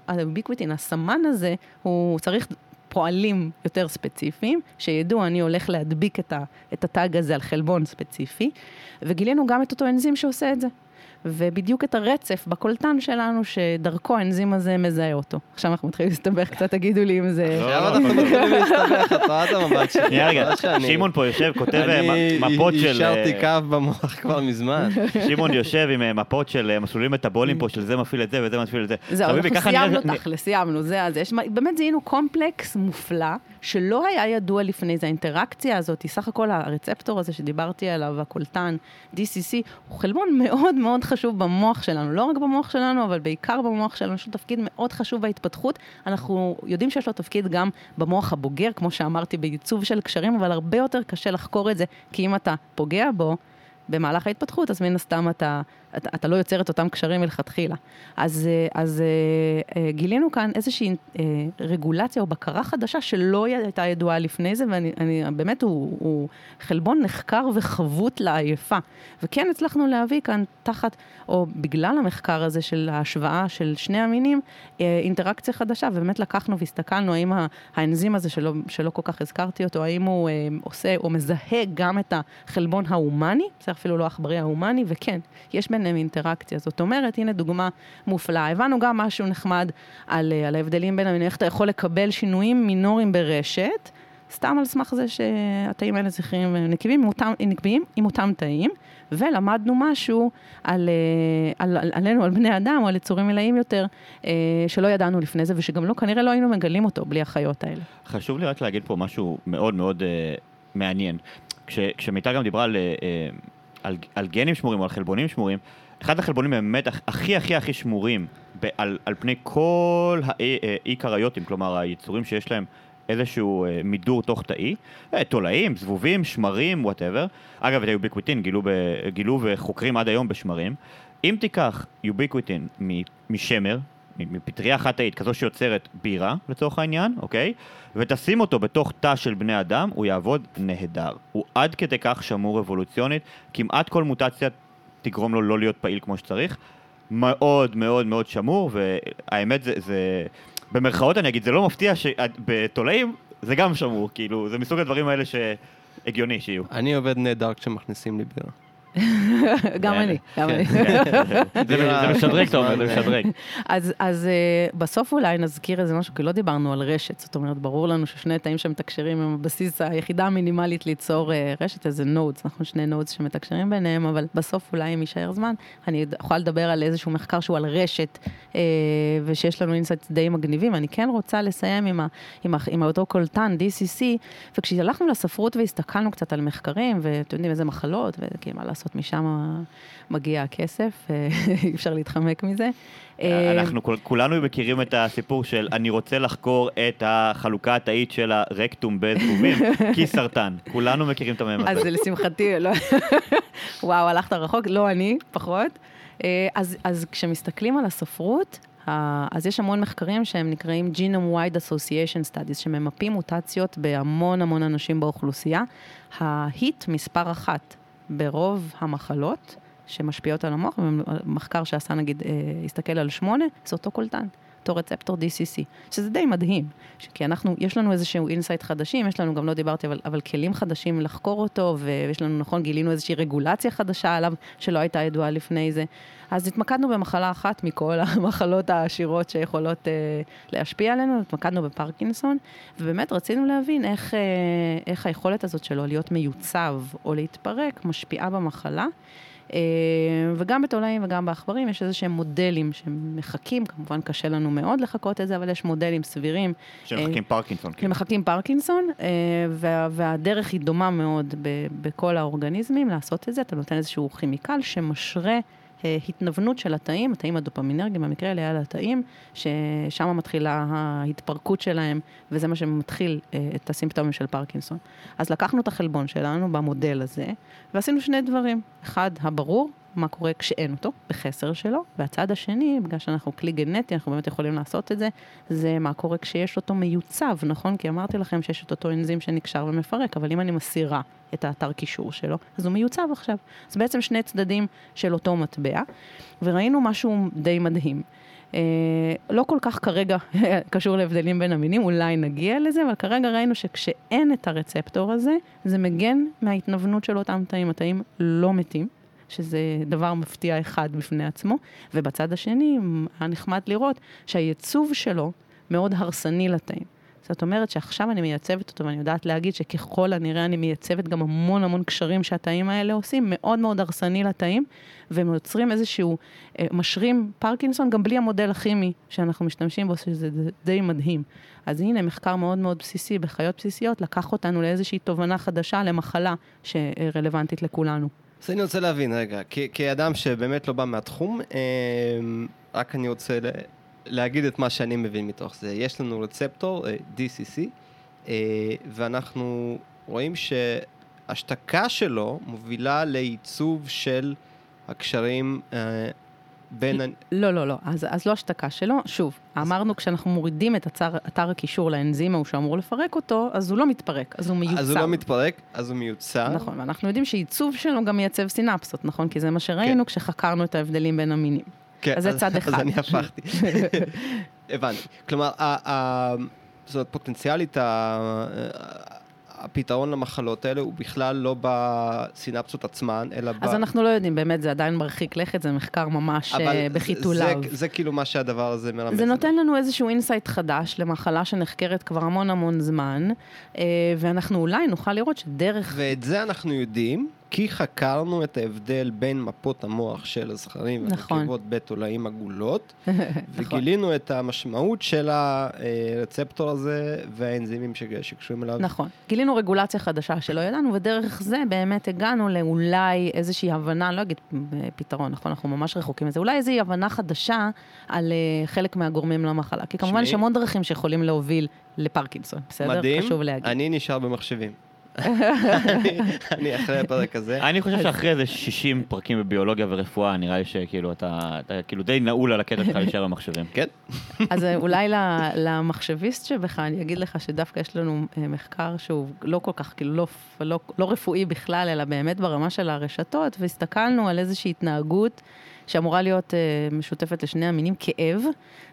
היוביקוויטין, הסמן הזה, הוא צריך פועלים יותר ספציפיים, שידעו, אני הולך להדביק את, ה, את הטאג הזה על חלבון ספציפי, וגילינו גם את אותו אנזים שעושה את זה. ובדיוק את הרצף בקולטן שלנו, שדרכו האנזים הזה מזהה אותו. עכשיו אנחנו מתחילים להסתבך קצת, תגידו לי אם זה... עכשיו אנחנו מתחילים להסתבך, את רואה את המבט שלי. שנייה רגע, שמעון פה יושב, כותב מפות של... אני אישרתי קו במוח כבר מזמן. שמעון יושב עם מפות של מסלולים מטאבוליים פה, של זה מפעיל את זה וזה מפעיל את זה. זהו, אנחנו סיימנו תכל'ס, סיימנו, זה, באמת זיהינו קומפלקס מופלא, שלא היה ידוע לפני זה, האינטראקציה הזאת, סך הכל הרצפטור הזה שדיברתי עליו, הקולטן, DCC, הוא חלבון מאוד מאוד חשוב במוח שלנו, לא רק במוח שלנו, אבל בעיקר במוח שלנו, יש לו תפקיד מאוד חשוב בהתפתחות. אנחנו יודעים שיש לו תפקיד גם במוח הבוגר, כמו שאמרתי, בעיצוב של קשרים, אבל הרבה יותר קשה לחקור את זה, כי אם אתה פוגע בו, במהלך ההתפתחות, אז מן הסתם אתה, אתה, אתה לא יוצר את אותם קשרים מלכתחילה. אז, אה, אז אה, אה, גילינו כאן איזושהי רגולציה או בקרה חדשה שלא הייתה ידועה לפני זה, ואני באמת, הוא, הוא חלבון נחקר וחבוט לעייפה. וכן הצלחנו להביא כאן תחת, או בגלל המחקר הזה של ההשוואה של שני המינים, אינטראקציה חדשה, ובאמת לקחנו והסתכלנו האם האנזים הזה, שלא, שלא כל כך הזכרתי אותו, האם הוא עושה או מזהה גם את החלבון ההומני, בסדר, אפילו לא העכברי ההומני, וכן, יש ביניהם אינטראקציה. זאת אומרת, הנה דוגמה מופלאה. הבנו גם משהו נחמד על, על ההבדלים בין המינים, איך אתה יכול לקבל שינויים מינוריים ברשת, סתם על סמך זה שהתאים האלה זכריים ונקביים עם אותם, נקביים עם אותם תאים, ולמדנו משהו על, אה, על, על, עלינו, על בני אדם, או על יצורים מלאים יותר, אה, שלא ידענו לפני זה, ושגם לא, כנראה לא היינו מגלים אותו בלי החיות האלה. חשוב לי רק להגיד פה משהו מאוד מאוד uh, מעניין. כש, כשמיטל גם דיברה על, uh, על, על גנים שמורים או על חלבונים שמורים, אחד החלבונים באמת הכי הכי הכי שמורים ב, על, על פני כל האי קריוטים, כלומר היצורים שיש להם איזשהו uh, מידור תוך תאי, uh, תולעים, זבובים, שמרים, whatever. אגב, את ה ubiquitin גילו, ב, גילו וחוקרים עד היום בשמרים. אם תיקח ubiquitin משמר, מפטריה חד-תאית, כזו שיוצרת בירה, לצורך העניין, אוקיי? ותשים אותו בתוך תא של בני אדם, הוא יעבוד נהדר. הוא עד כדי כך שמור אבולוציונית, כמעט כל מוטציה תגרום לו לא להיות פעיל כמו שצריך. מאוד מאוד מאוד שמור, והאמת זה, זה במרכאות אני אגיד, זה לא מפתיע שבתולעים זה גם שמור, כאילו, זה מסוג הדברים האלה שהגיוני שיהיו. אני עובד נהדר כשמכניסים לי בירה. גם כן. אני, גם כן. אני. זה משדרג, אתה אומר, זה משדרג. אז, אז אה, בסוף אולי נזכיר איזה משהו, כי לא דיברנו על רשת, זאת אומרת, ברור לנו ששני תאים שמתקשרים הם הבסיס, היחידה המינימלית ליצור אה, רשת, איזה nodes, נכון, שני nodes שמתקשרים ביניהם, אבל בסוף אולי אם יישאר זמן, אני יכולה לדבר על איזשהו מחקר שהוא על רשת, אה, ושיש לנו insights די מגניבים, אני כן רוצה לסיים עם, אותו קולטן, DCC, וכשהלכנו לספרות והסתכלנו קצת על מחקרים, ואתם יודעים איזה מחלות, וכי מה לעשות, משם מגיע הכסף, אה, אי אפשר להתחמק מזה. אה, אנחנו כול- כולנו מכירים את הסיפור של אני רוצה לחקור את החלוקה התאית של הרקטום בזבובים, כי סרטן. כולנו מכירים את המם אז. לשמחתי, לא... וואו, הלכת רחוק, לא אני, פחות. אה, אז, אז כשמסתכלים על הספרות, אז יש המון מחקרים שהם נקראים Genome Wide Association Studies, שממפים מוטציות בהמון המון אנשים באוכלוסייה. ההיט מספר אחת ברוב המחלות שמשפיעות על המוח, מחקר שעשה נגיד, אה, הסתכל על שמונה, זה אותו קולטן. רצפטור DCC, שזה די מדהים, כי אנחנו, יש לנו איזשהו insight חדשים, יש לנו, גם לא דיברתי, אבל, אבל כלים חדשים לחקור אותו, ויש לנו, נכון, גילינו איזושהי רגולציה חדשה עליו, שלא הייתה ידועה לפני זה. אז התמקדנו במחלה אחת מכל המחלות העשירות שיכולות אה, להשפיע עלינו, התמקדנו בפרקינסון, ובאמת רצינו להבין איך, אה, איך היכולת הזאת שלו להיות מיוצב או להתפרק משפיעה במחלה. אה, וגם בתולעים וגם בעכברים יש איזה שהם מודלים שמחקים, כמובן קשה לנו מאוד לחקות את זה, אבל יש מודלים סבירים. שמחכים פרקינסון. כאילו. שמחכים פרקינסון, אה, וה, והדרך היא דומה מאוד בכל האורגניזמים לעשות את זה. אתה נותן איזשהו כימיקל שמשרה אה, התנוונות של התאים, התאים הדופמינרגיים, במקרה על התאים, ששם מתחילה ההתפרקות שלהם, וזה מה שמתחיל אה, את הסימפטומים של פרקינסון. אז לקחנו את החלבון שלנו במודל הזה, ועשינו שני דברים. אחד, הברור, מה קורה כשאין אותו, בחסר שלו, והצד השני, בגלל שאנחנו כלי גנטי, אנחנו באמת יכולים לעשות את זה, זה מה קורה כשיש אותו מיוצב, נכון? כי אמרתי לכם שיש את אותו אנזים שנקשר ומפרק, אבל אם אני מסירה את האתר קישור שלו, אז הוא מיוצב עכשיו. אז בעצם שני צדדים של אותו מטבע, וראינו משהו די מדהים. אה, לא כל כך כרגע קשור להבדלים בין המינים, אולי נגיע לזה, אבל כרגע ראינו שכשאין את הרצפטור הזה, זה מגן מההתנוונות של אותם תאים. התאים לא מתים, שזה דבר מפתיע אחד בפני עצמו, ובצד השני היה נחמד לראות שהייצוב שלו מאוד הרסני לתאים. זאת אומרת שעכשיו אני מייצבת אותו, ואני יודעת להגיד שככל הנראה אני מייצבת גם המון המון קשרים שהתאים האלה עושים, מאוד מאוד הרסני לתאים, והם יוצרים איזשהו, אה, משרים פרקינסון גם בלי המודל הכימי שאנחנו משתמשים בו, שזה די מדהים. אז הנה, מחקר מאוד מאוד בסיסי בחיות בסיסיות, לקח אותנו לאיזושהי תובנה חדשה למחלה שרלוונטית לכולנו. אז אני רוצה להבין, רגע, כאדם שבאמת לא בא מהתחום, אה, רק אני רוצה להגיד את מה שאני מבין מתוך זה. יש לנו רצפטור, אה, DCC, אה, ואנחנו רואים שהשתקה שלו מובילה לעיצוב של הקשרים אה, בין... לא, לא, לא, אז, אז לא השתקה שלו. שוב, אמרנו כשאנחנו מורידים את אתר, אתר הקישור לאנזים ההוא שאמור לפרק אותו, אז הוא לא מתפרק, אז הוא מיוצב. אז הוא לא מתפרק, אז הוא מיוצב. נכון, ואנחנו יודעים שייצוב שלו גם מייצב סינפסות, נכון? כי זה מה שראינו כן. כשחקרנו את ההבדלים בין המינים. כן, אז זה צד אחד. אז אני הפכתי. הבנתי. כלומר, זאת אומרת, פוטנציאלית, הפתרון למחלות האלה הוא בכלל לא בסינפסות עצמן, אלא ב... אז אנחנו לא יודעים, באמת, זה עדיין מרחיק לכת, זה מחקר ממש אבל אה, זה- בחיתוליו. זה, זה כאילו מה שהדבר הזה מרמז. זה. נותן לנו איזשהו insight חדש למחלה שנחקרת כבר המון המון זמן, אה, ואנחנו אולי נוכל לראות שדרך... ואת זה אנחנו יודעים, כי חקרנו את ההבדל בין מפות המוח של הזכרים נכון. ונקבות בתולעים עגולות, נכון. וגילינו את המשמעות של הרצפטור הזה והאנזימים שקשורים אליו. נכון. גילינו רגולציה חדשה שלא ידענו, ודרך זה באמת הגענו לאולי איזושהי הבנה, לא אגיד פתרון, נכון, אנחנו ממש רחוקים מזה, אולי איזושהי הבנה חדשה על אה, חלק מהגורמים למחלה. כי כמובן יש. המון דרכים שיכולים להוביל לפרקינסון, בסדר? מדהים, חשוב להגיד. אני נשאר במחשבים. אני- אחרי הפרק הזה. אני חושב שאחרי איזה 60 פרקים בביולוגיה ורפואה, נראה לי שכאילו אתה, אתה כאילו די נעול על הקטע שלך להישאר במחשבים. כן? אז אה, אולי ל- למחשביסט שבך, אני אגיד לך שדווקא יש לנו אה, מחקר שהוא לא כל כך, כאילו לא, לא, לא רפואי בכלל, אלא באמת ברמה של הרשתות, והסתכלנו על איזושהי התנהגות שאמורה להיות אה, משותפת לשני המינים, כאב.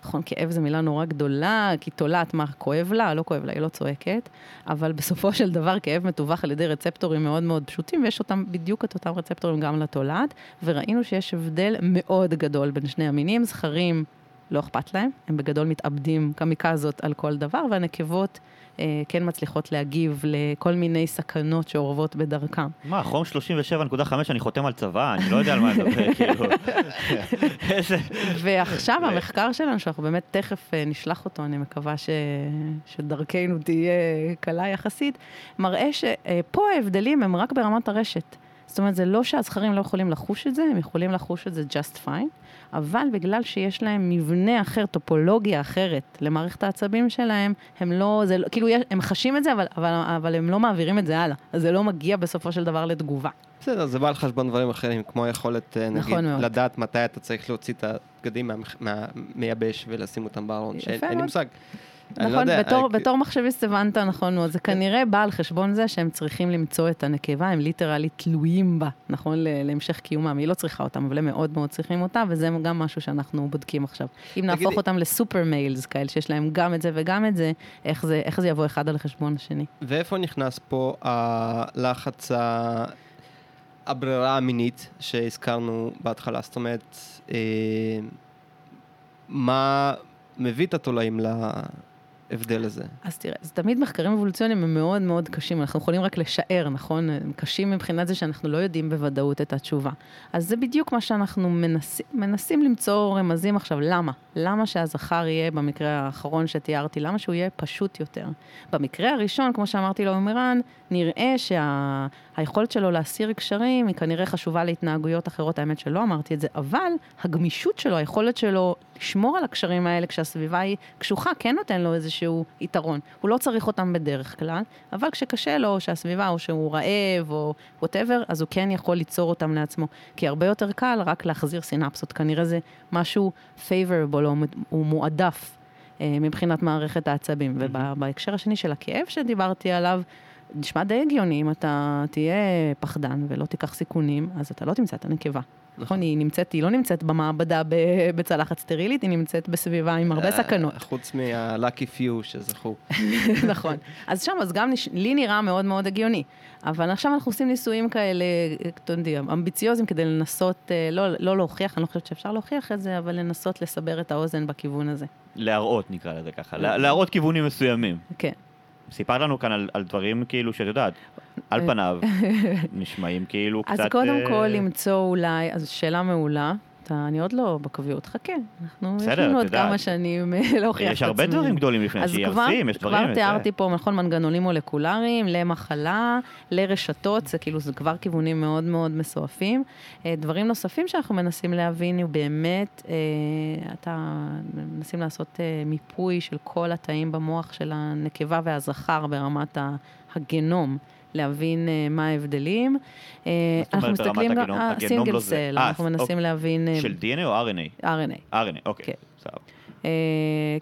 נכון, כאב זו מילה נורא גדולה, כי תולעת, מה, כואב לה? לא כואב לה, היא לא צועקת, אבל בסופו של דבר כאב מתווך על ידי רצפטורים מאוד מאוד פשוטים, ויש אותם, בדיוק את אותם רצפטורים גם לתולעת, וראינו שיש הבדל מאוד גדול בין שני המינים, זכרים לא אכפת להם, הם בגדול מתאבדים קמיקזות על כל דבר, והנקבות אה, כן מצליחות להגיב לכל מיני סכנות שאורבות בדרכם. מה, חום 37.5 אני חותם על צבא? אני לא יודע על מה לדבר, כאילו. איזה... ועכשיו המחקר שלנו, שאנחנו באמת תכף אה, נשלח אותו, אני מקווה ש... שדרכנו תהיה קלה יחסית, מראה שפה ההבדלים הם רק ברמת הרשת. זאת אומרת, זה לא שהזכרים לא יכולים לחוש את זה, הם יכולים לחוש את זה just fine, אבל בגלל שיש להם מבנה אחר, טופולוגיה אחרת למערכת העצבים שלהם, הם לא, זה לא, כאילו, יש- הם חשים את זה, אבל, אבל, אבל הם לא מעבירים את זה הלאה. אז זה לא מגיע בסופו של דבר לתגובה. בסדר, זה בא על חשבון דברים אחרים, כמו היכולת, אה, נגיד, נכון מאוד. לדעת מתי אתה צריך להוציא את הבגדים מהמייבש ולשים אותם בארון. שאין- לי. מושג. לא נכון, יודע, בתור, אה, בתור מחשביסט הבנת נכון מאוד, זה כנראה בא על חשבון זה שהם צריכים למצוא את הנקבה, הם ליטרלי תלויים בה, נכון, ל- להמשך קיומם. היא לא צריכה אותם, אבל הם מאוד מאוד צריכים אותה, וזה גם משהו שאנחנו בודקים עכשיו. אם נהפוך תגידי- אותם לסופר מיילס כאלה, שיש להם גם את זה וגם את זה, איך זה, איך זה יבוא אחד על חשבון השני. ואיפה נכנס פה הלחץ, ה- הברירה המינית שהזכרנו בהתחלה? זאת אומרת, אה, מה מביא את התולעים להבדל הזה? אז תראה, אז תמיד מחקרים אבולוציוניים הם מאוד מאוד קשים, אנחנו יכולים רק לשער, נכון? הם קשים מבחינת זה שאנחנו לא יודעים בוודאות את התשובה. אז זה בדיוק מה שאנחנו מנסים, מנסים למצוא רמזים עכשיו. למה? למה שהזכר יהיה, במקרה האחרון שתיארתי, למה שהוא יהיה פשוט יותר? במקרה הראשון, כמו שאמרתי לעומרן, נראה שהיכולת שלו להסיר קשרים היא כנראה חשובה להתנהגויות אחרות, האמת שלא אמרתי את זה, אבל הגמישות שלו, היכולת שלו לשמור על הקשרים האלה כשהסביבה היא קשוחה, כן נותן לו איזשהו יתרון. הוא לא צריך אותם בדרך כלל, אבל כשקשה לו, שהסביבה, או שהוא רעב, או ווטאבר, אז הוא כן יכול ליצור אותם לעצמו. כי הרבה יותר קל רק להחזיר סינפסות. כנראה זה משהו favorable, הוא מועדף אה, מבחינת מערכת העצבים. ובהקשר השני של הכאב שדיברתי עליו, נשמע די הגיוני, אם אתה תהיה פחדן ולא תיקח סיכונים, אז אתה לא תמצא את הנקבה. נכון, היא נמצאת, היא לא נמצאת במעבדה בצלחת סטרילית, היא נמצאת בסביבה עם הרבה סכנות. אה, חוץ מה-lucky few שזכו. נכון. אז שם, אז גם. לי נראה מאוד מאוד הגיוני. אבל עכשיו אנחנו עושים ניסויים כאלה, אתה יודע, אמביציוזיים כדי לנסות, אה, לא, לא להוכיח, אני לא חושבת שאפשר להוכיח את זה, אבל לנסות לסבר את האוזן בכיוון הזה. להראות, נקרא לזה ככה. לה- להראות כיוונים מסוימים. כן. סיפרת לנו כאן על, על דברים כאילו שאת יודעת, על פניו, נשמעים כאילו קצת... אז קודם אה, כל למצוא אולי, אז שאלה מעולה. אתה, אני עוד לא בקביעות, חכה. אנחנו, יש בסדר, לנו את עוד. כמה שנים אה, להוכיח את יש הרבה. דברים גדולים לפני, אז כבר, שירסים, יש דברים... כבר וזה. תיארתי פה, נכון, מנגנונים מולקולריים, למחלה, לרשתות, זה כאילו, זה כבר כיוונים מאוד מאוד מסועפים. אה, דברים נוספים שאנחנו מנסים להבין, הוא באמת, אה, אתה, מנסים לעשות מיפוי של כל התאים במוח של הנקבה והזכר ברמת הגנום. להבין אה, מה ההבדלים. אה, אנחנו מסתכלים גם, סינגל זה. סל, אנחנו אוקיי. מנסים להבין אה, של DNA או RNA? RNA, RNA, אוקיי, כן. אה,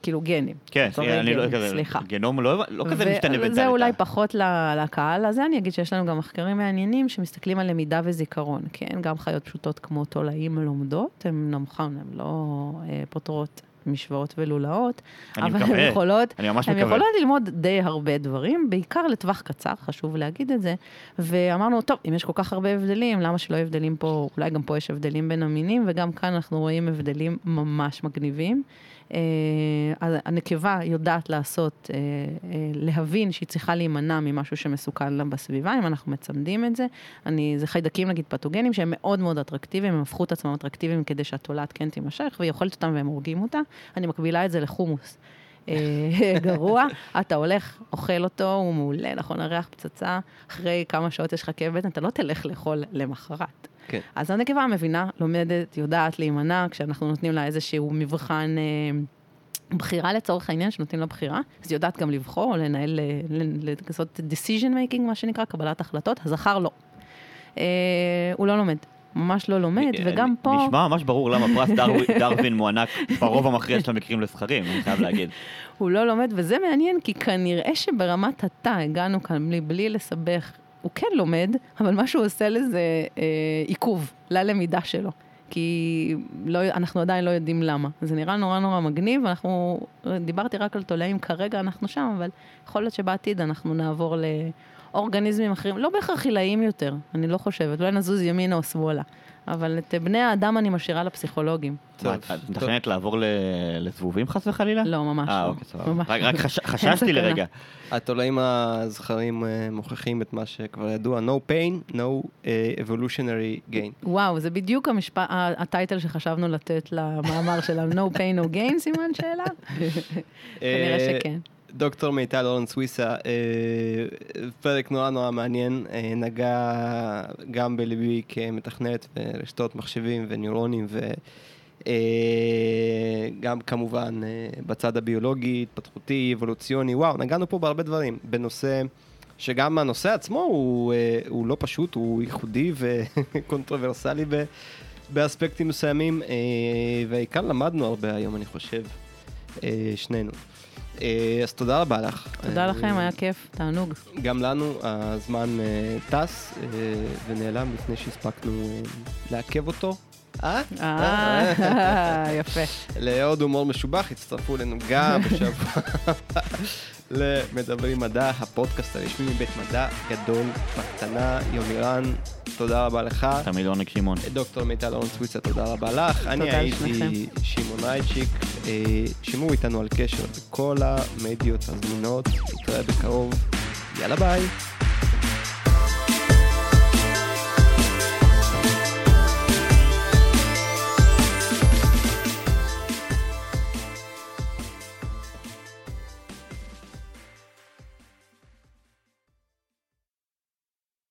כאילו גנים. כן, אני לא כזה, סליחה. גנום לא לא כזה משתנה בינתיים. וזה אולי פחות לקהל, אז אני אגיד שיש לנו גם מחקרים מעניינים שמסתכלים על למידה וזיכרון, כן? גם חיות פשוטות כמו תולעים לומדות, הן נכון, הן לא פותרות משוואות ולולאות, אבל מקווה. הן יכולות, הן מקווה. יכולות ללמוד די הרבה דברים, בעיקר לטווח קצר, חשוב להגיד את זה. ואמרנו, טוב, אם יש כל כך הרבה הבדלים, למה שלא הבדלים פה, אולי גם פה יש הבדלים בין המינים, וגם כאן אנחנו רואים הבדלים ממש מגניבים. אה, הנקבה יודעת לעשות, אה, אה, להבין שהיא צריכה להימנע ממשהו שמסוכן לה בסביבה, אם אנחנו מצמדים את זה. אני, זה חיידקים נגיד פתוגנים שהם מאוד מאוד אטרקטיביים, הם הפכו את עצמם אטרקטיביים כדי שהתולעת כן תימשך, והיא אוכלת אותם והם הורגים אותה. אני מקבילה את זה לחומוס. אה, גרוע, אתה הולך, אוכל אותו, הוא מעולה, נכון, הריח פצצה, אחרי כמה שעות יש לך כאב בטן, אתה לא תלך לאכול למחרת. כן. אז הנקבה מבינה, לומדת, יודעת להימנע, כשאנחנו נותנים לה איזשהו מבחן אה, בחירה לצורך העניין, שנותנים לה בחירה, אז היא יודעת גם לבחור, לנהל, אה, לעשות decision making, מה שנקרא, קבלת החלטות, הזכר לא. אה, הוא לא לומד, ממש לא לומד, וגם פה... אה, נשמע ממש ברור למה פרס דרווין- דרווין מוענק ברוב המכריע של המקרים לזכרים, אני חייב להגיד. הוא לא לומד, וזה מעניין, כי כנראה שברמת התא הגענו כאן בלי, בלי לסבך. הוא כן לומד, אבל מה שהוא עושה לזה אה, עיכוב ללמידה שלו. כי לא, אנחנו עדיין לא יודעים למה. זה נראה נורא נורא מגניב, אנחנו, דיברתי רק על תולעים, כרגע אנחנו שם, אבל יכול להיות שבעתיד אנחנו נעבור לאורגניזמים אחרים, לא בהכרח עילאיים יותר, אני לא חושבת, אולי נזוז ימינה או שמאלה. אבל את בני האדם אני משאירה לפסיכולוגים. מה, את את מתכננת לעבור ל- לזבובים חס וחלילה? לא, ממש אה, לא. אוקיי, סבבה. ממש רק- לא. רק חש- חששתי. לרגע. התולעים הזכרים אה, מוכיחים את מה שכבר ידוע, no pain, no אה, evolutionary gain. וואו, זה בדיוק המשפט, הטייטל שחשבנו לתת למאמר שלנו, No pain, no gain, סימן שאלה? כנראה אה, שכן. דוקטור מיטל אורן סוויסה, אה, פרק נורא נורא מעניין, אה, נגע גם בליבי כמתכנת ברשתות מחשבים ונוירונים וגם כמובן אה, בצד הביולוגי, התפתחותי, אבולוציוני, וואו, נגענו פה בהרבה דברים, בנושא שגם הנושא עצמו הוא, הוא לא פשוט, הוא ייחודי וקונטרוברסלי באספקטים מסוימים, והעיקר למדנו הרבה היום, אני חושב, שנינו. אה, אז תודה רבה לך. תודה אה, לכם, היה כיף, תענוג. גם לנו הזמן אה, טס ונעלם לפני שהספקנו לעכב אותו. אה? אה, יפה. לעוד הומור משובח, הצטרפו אלינו גם בשבוע הבא למדברים מדע, הפודקאסט הרשמי מבית מדע גדול בקטנה. יומירן, תודה רבה לך. תמיד עונג שמעון. דוקטור מיטל אורן סוויצה, תודה רבה לך. אני הייתי. שמעון רייצ'יק. אה, שמעו איתנו על קשר בכל המדיות הזמינות. נתראה בקרוב. יאללה ביי.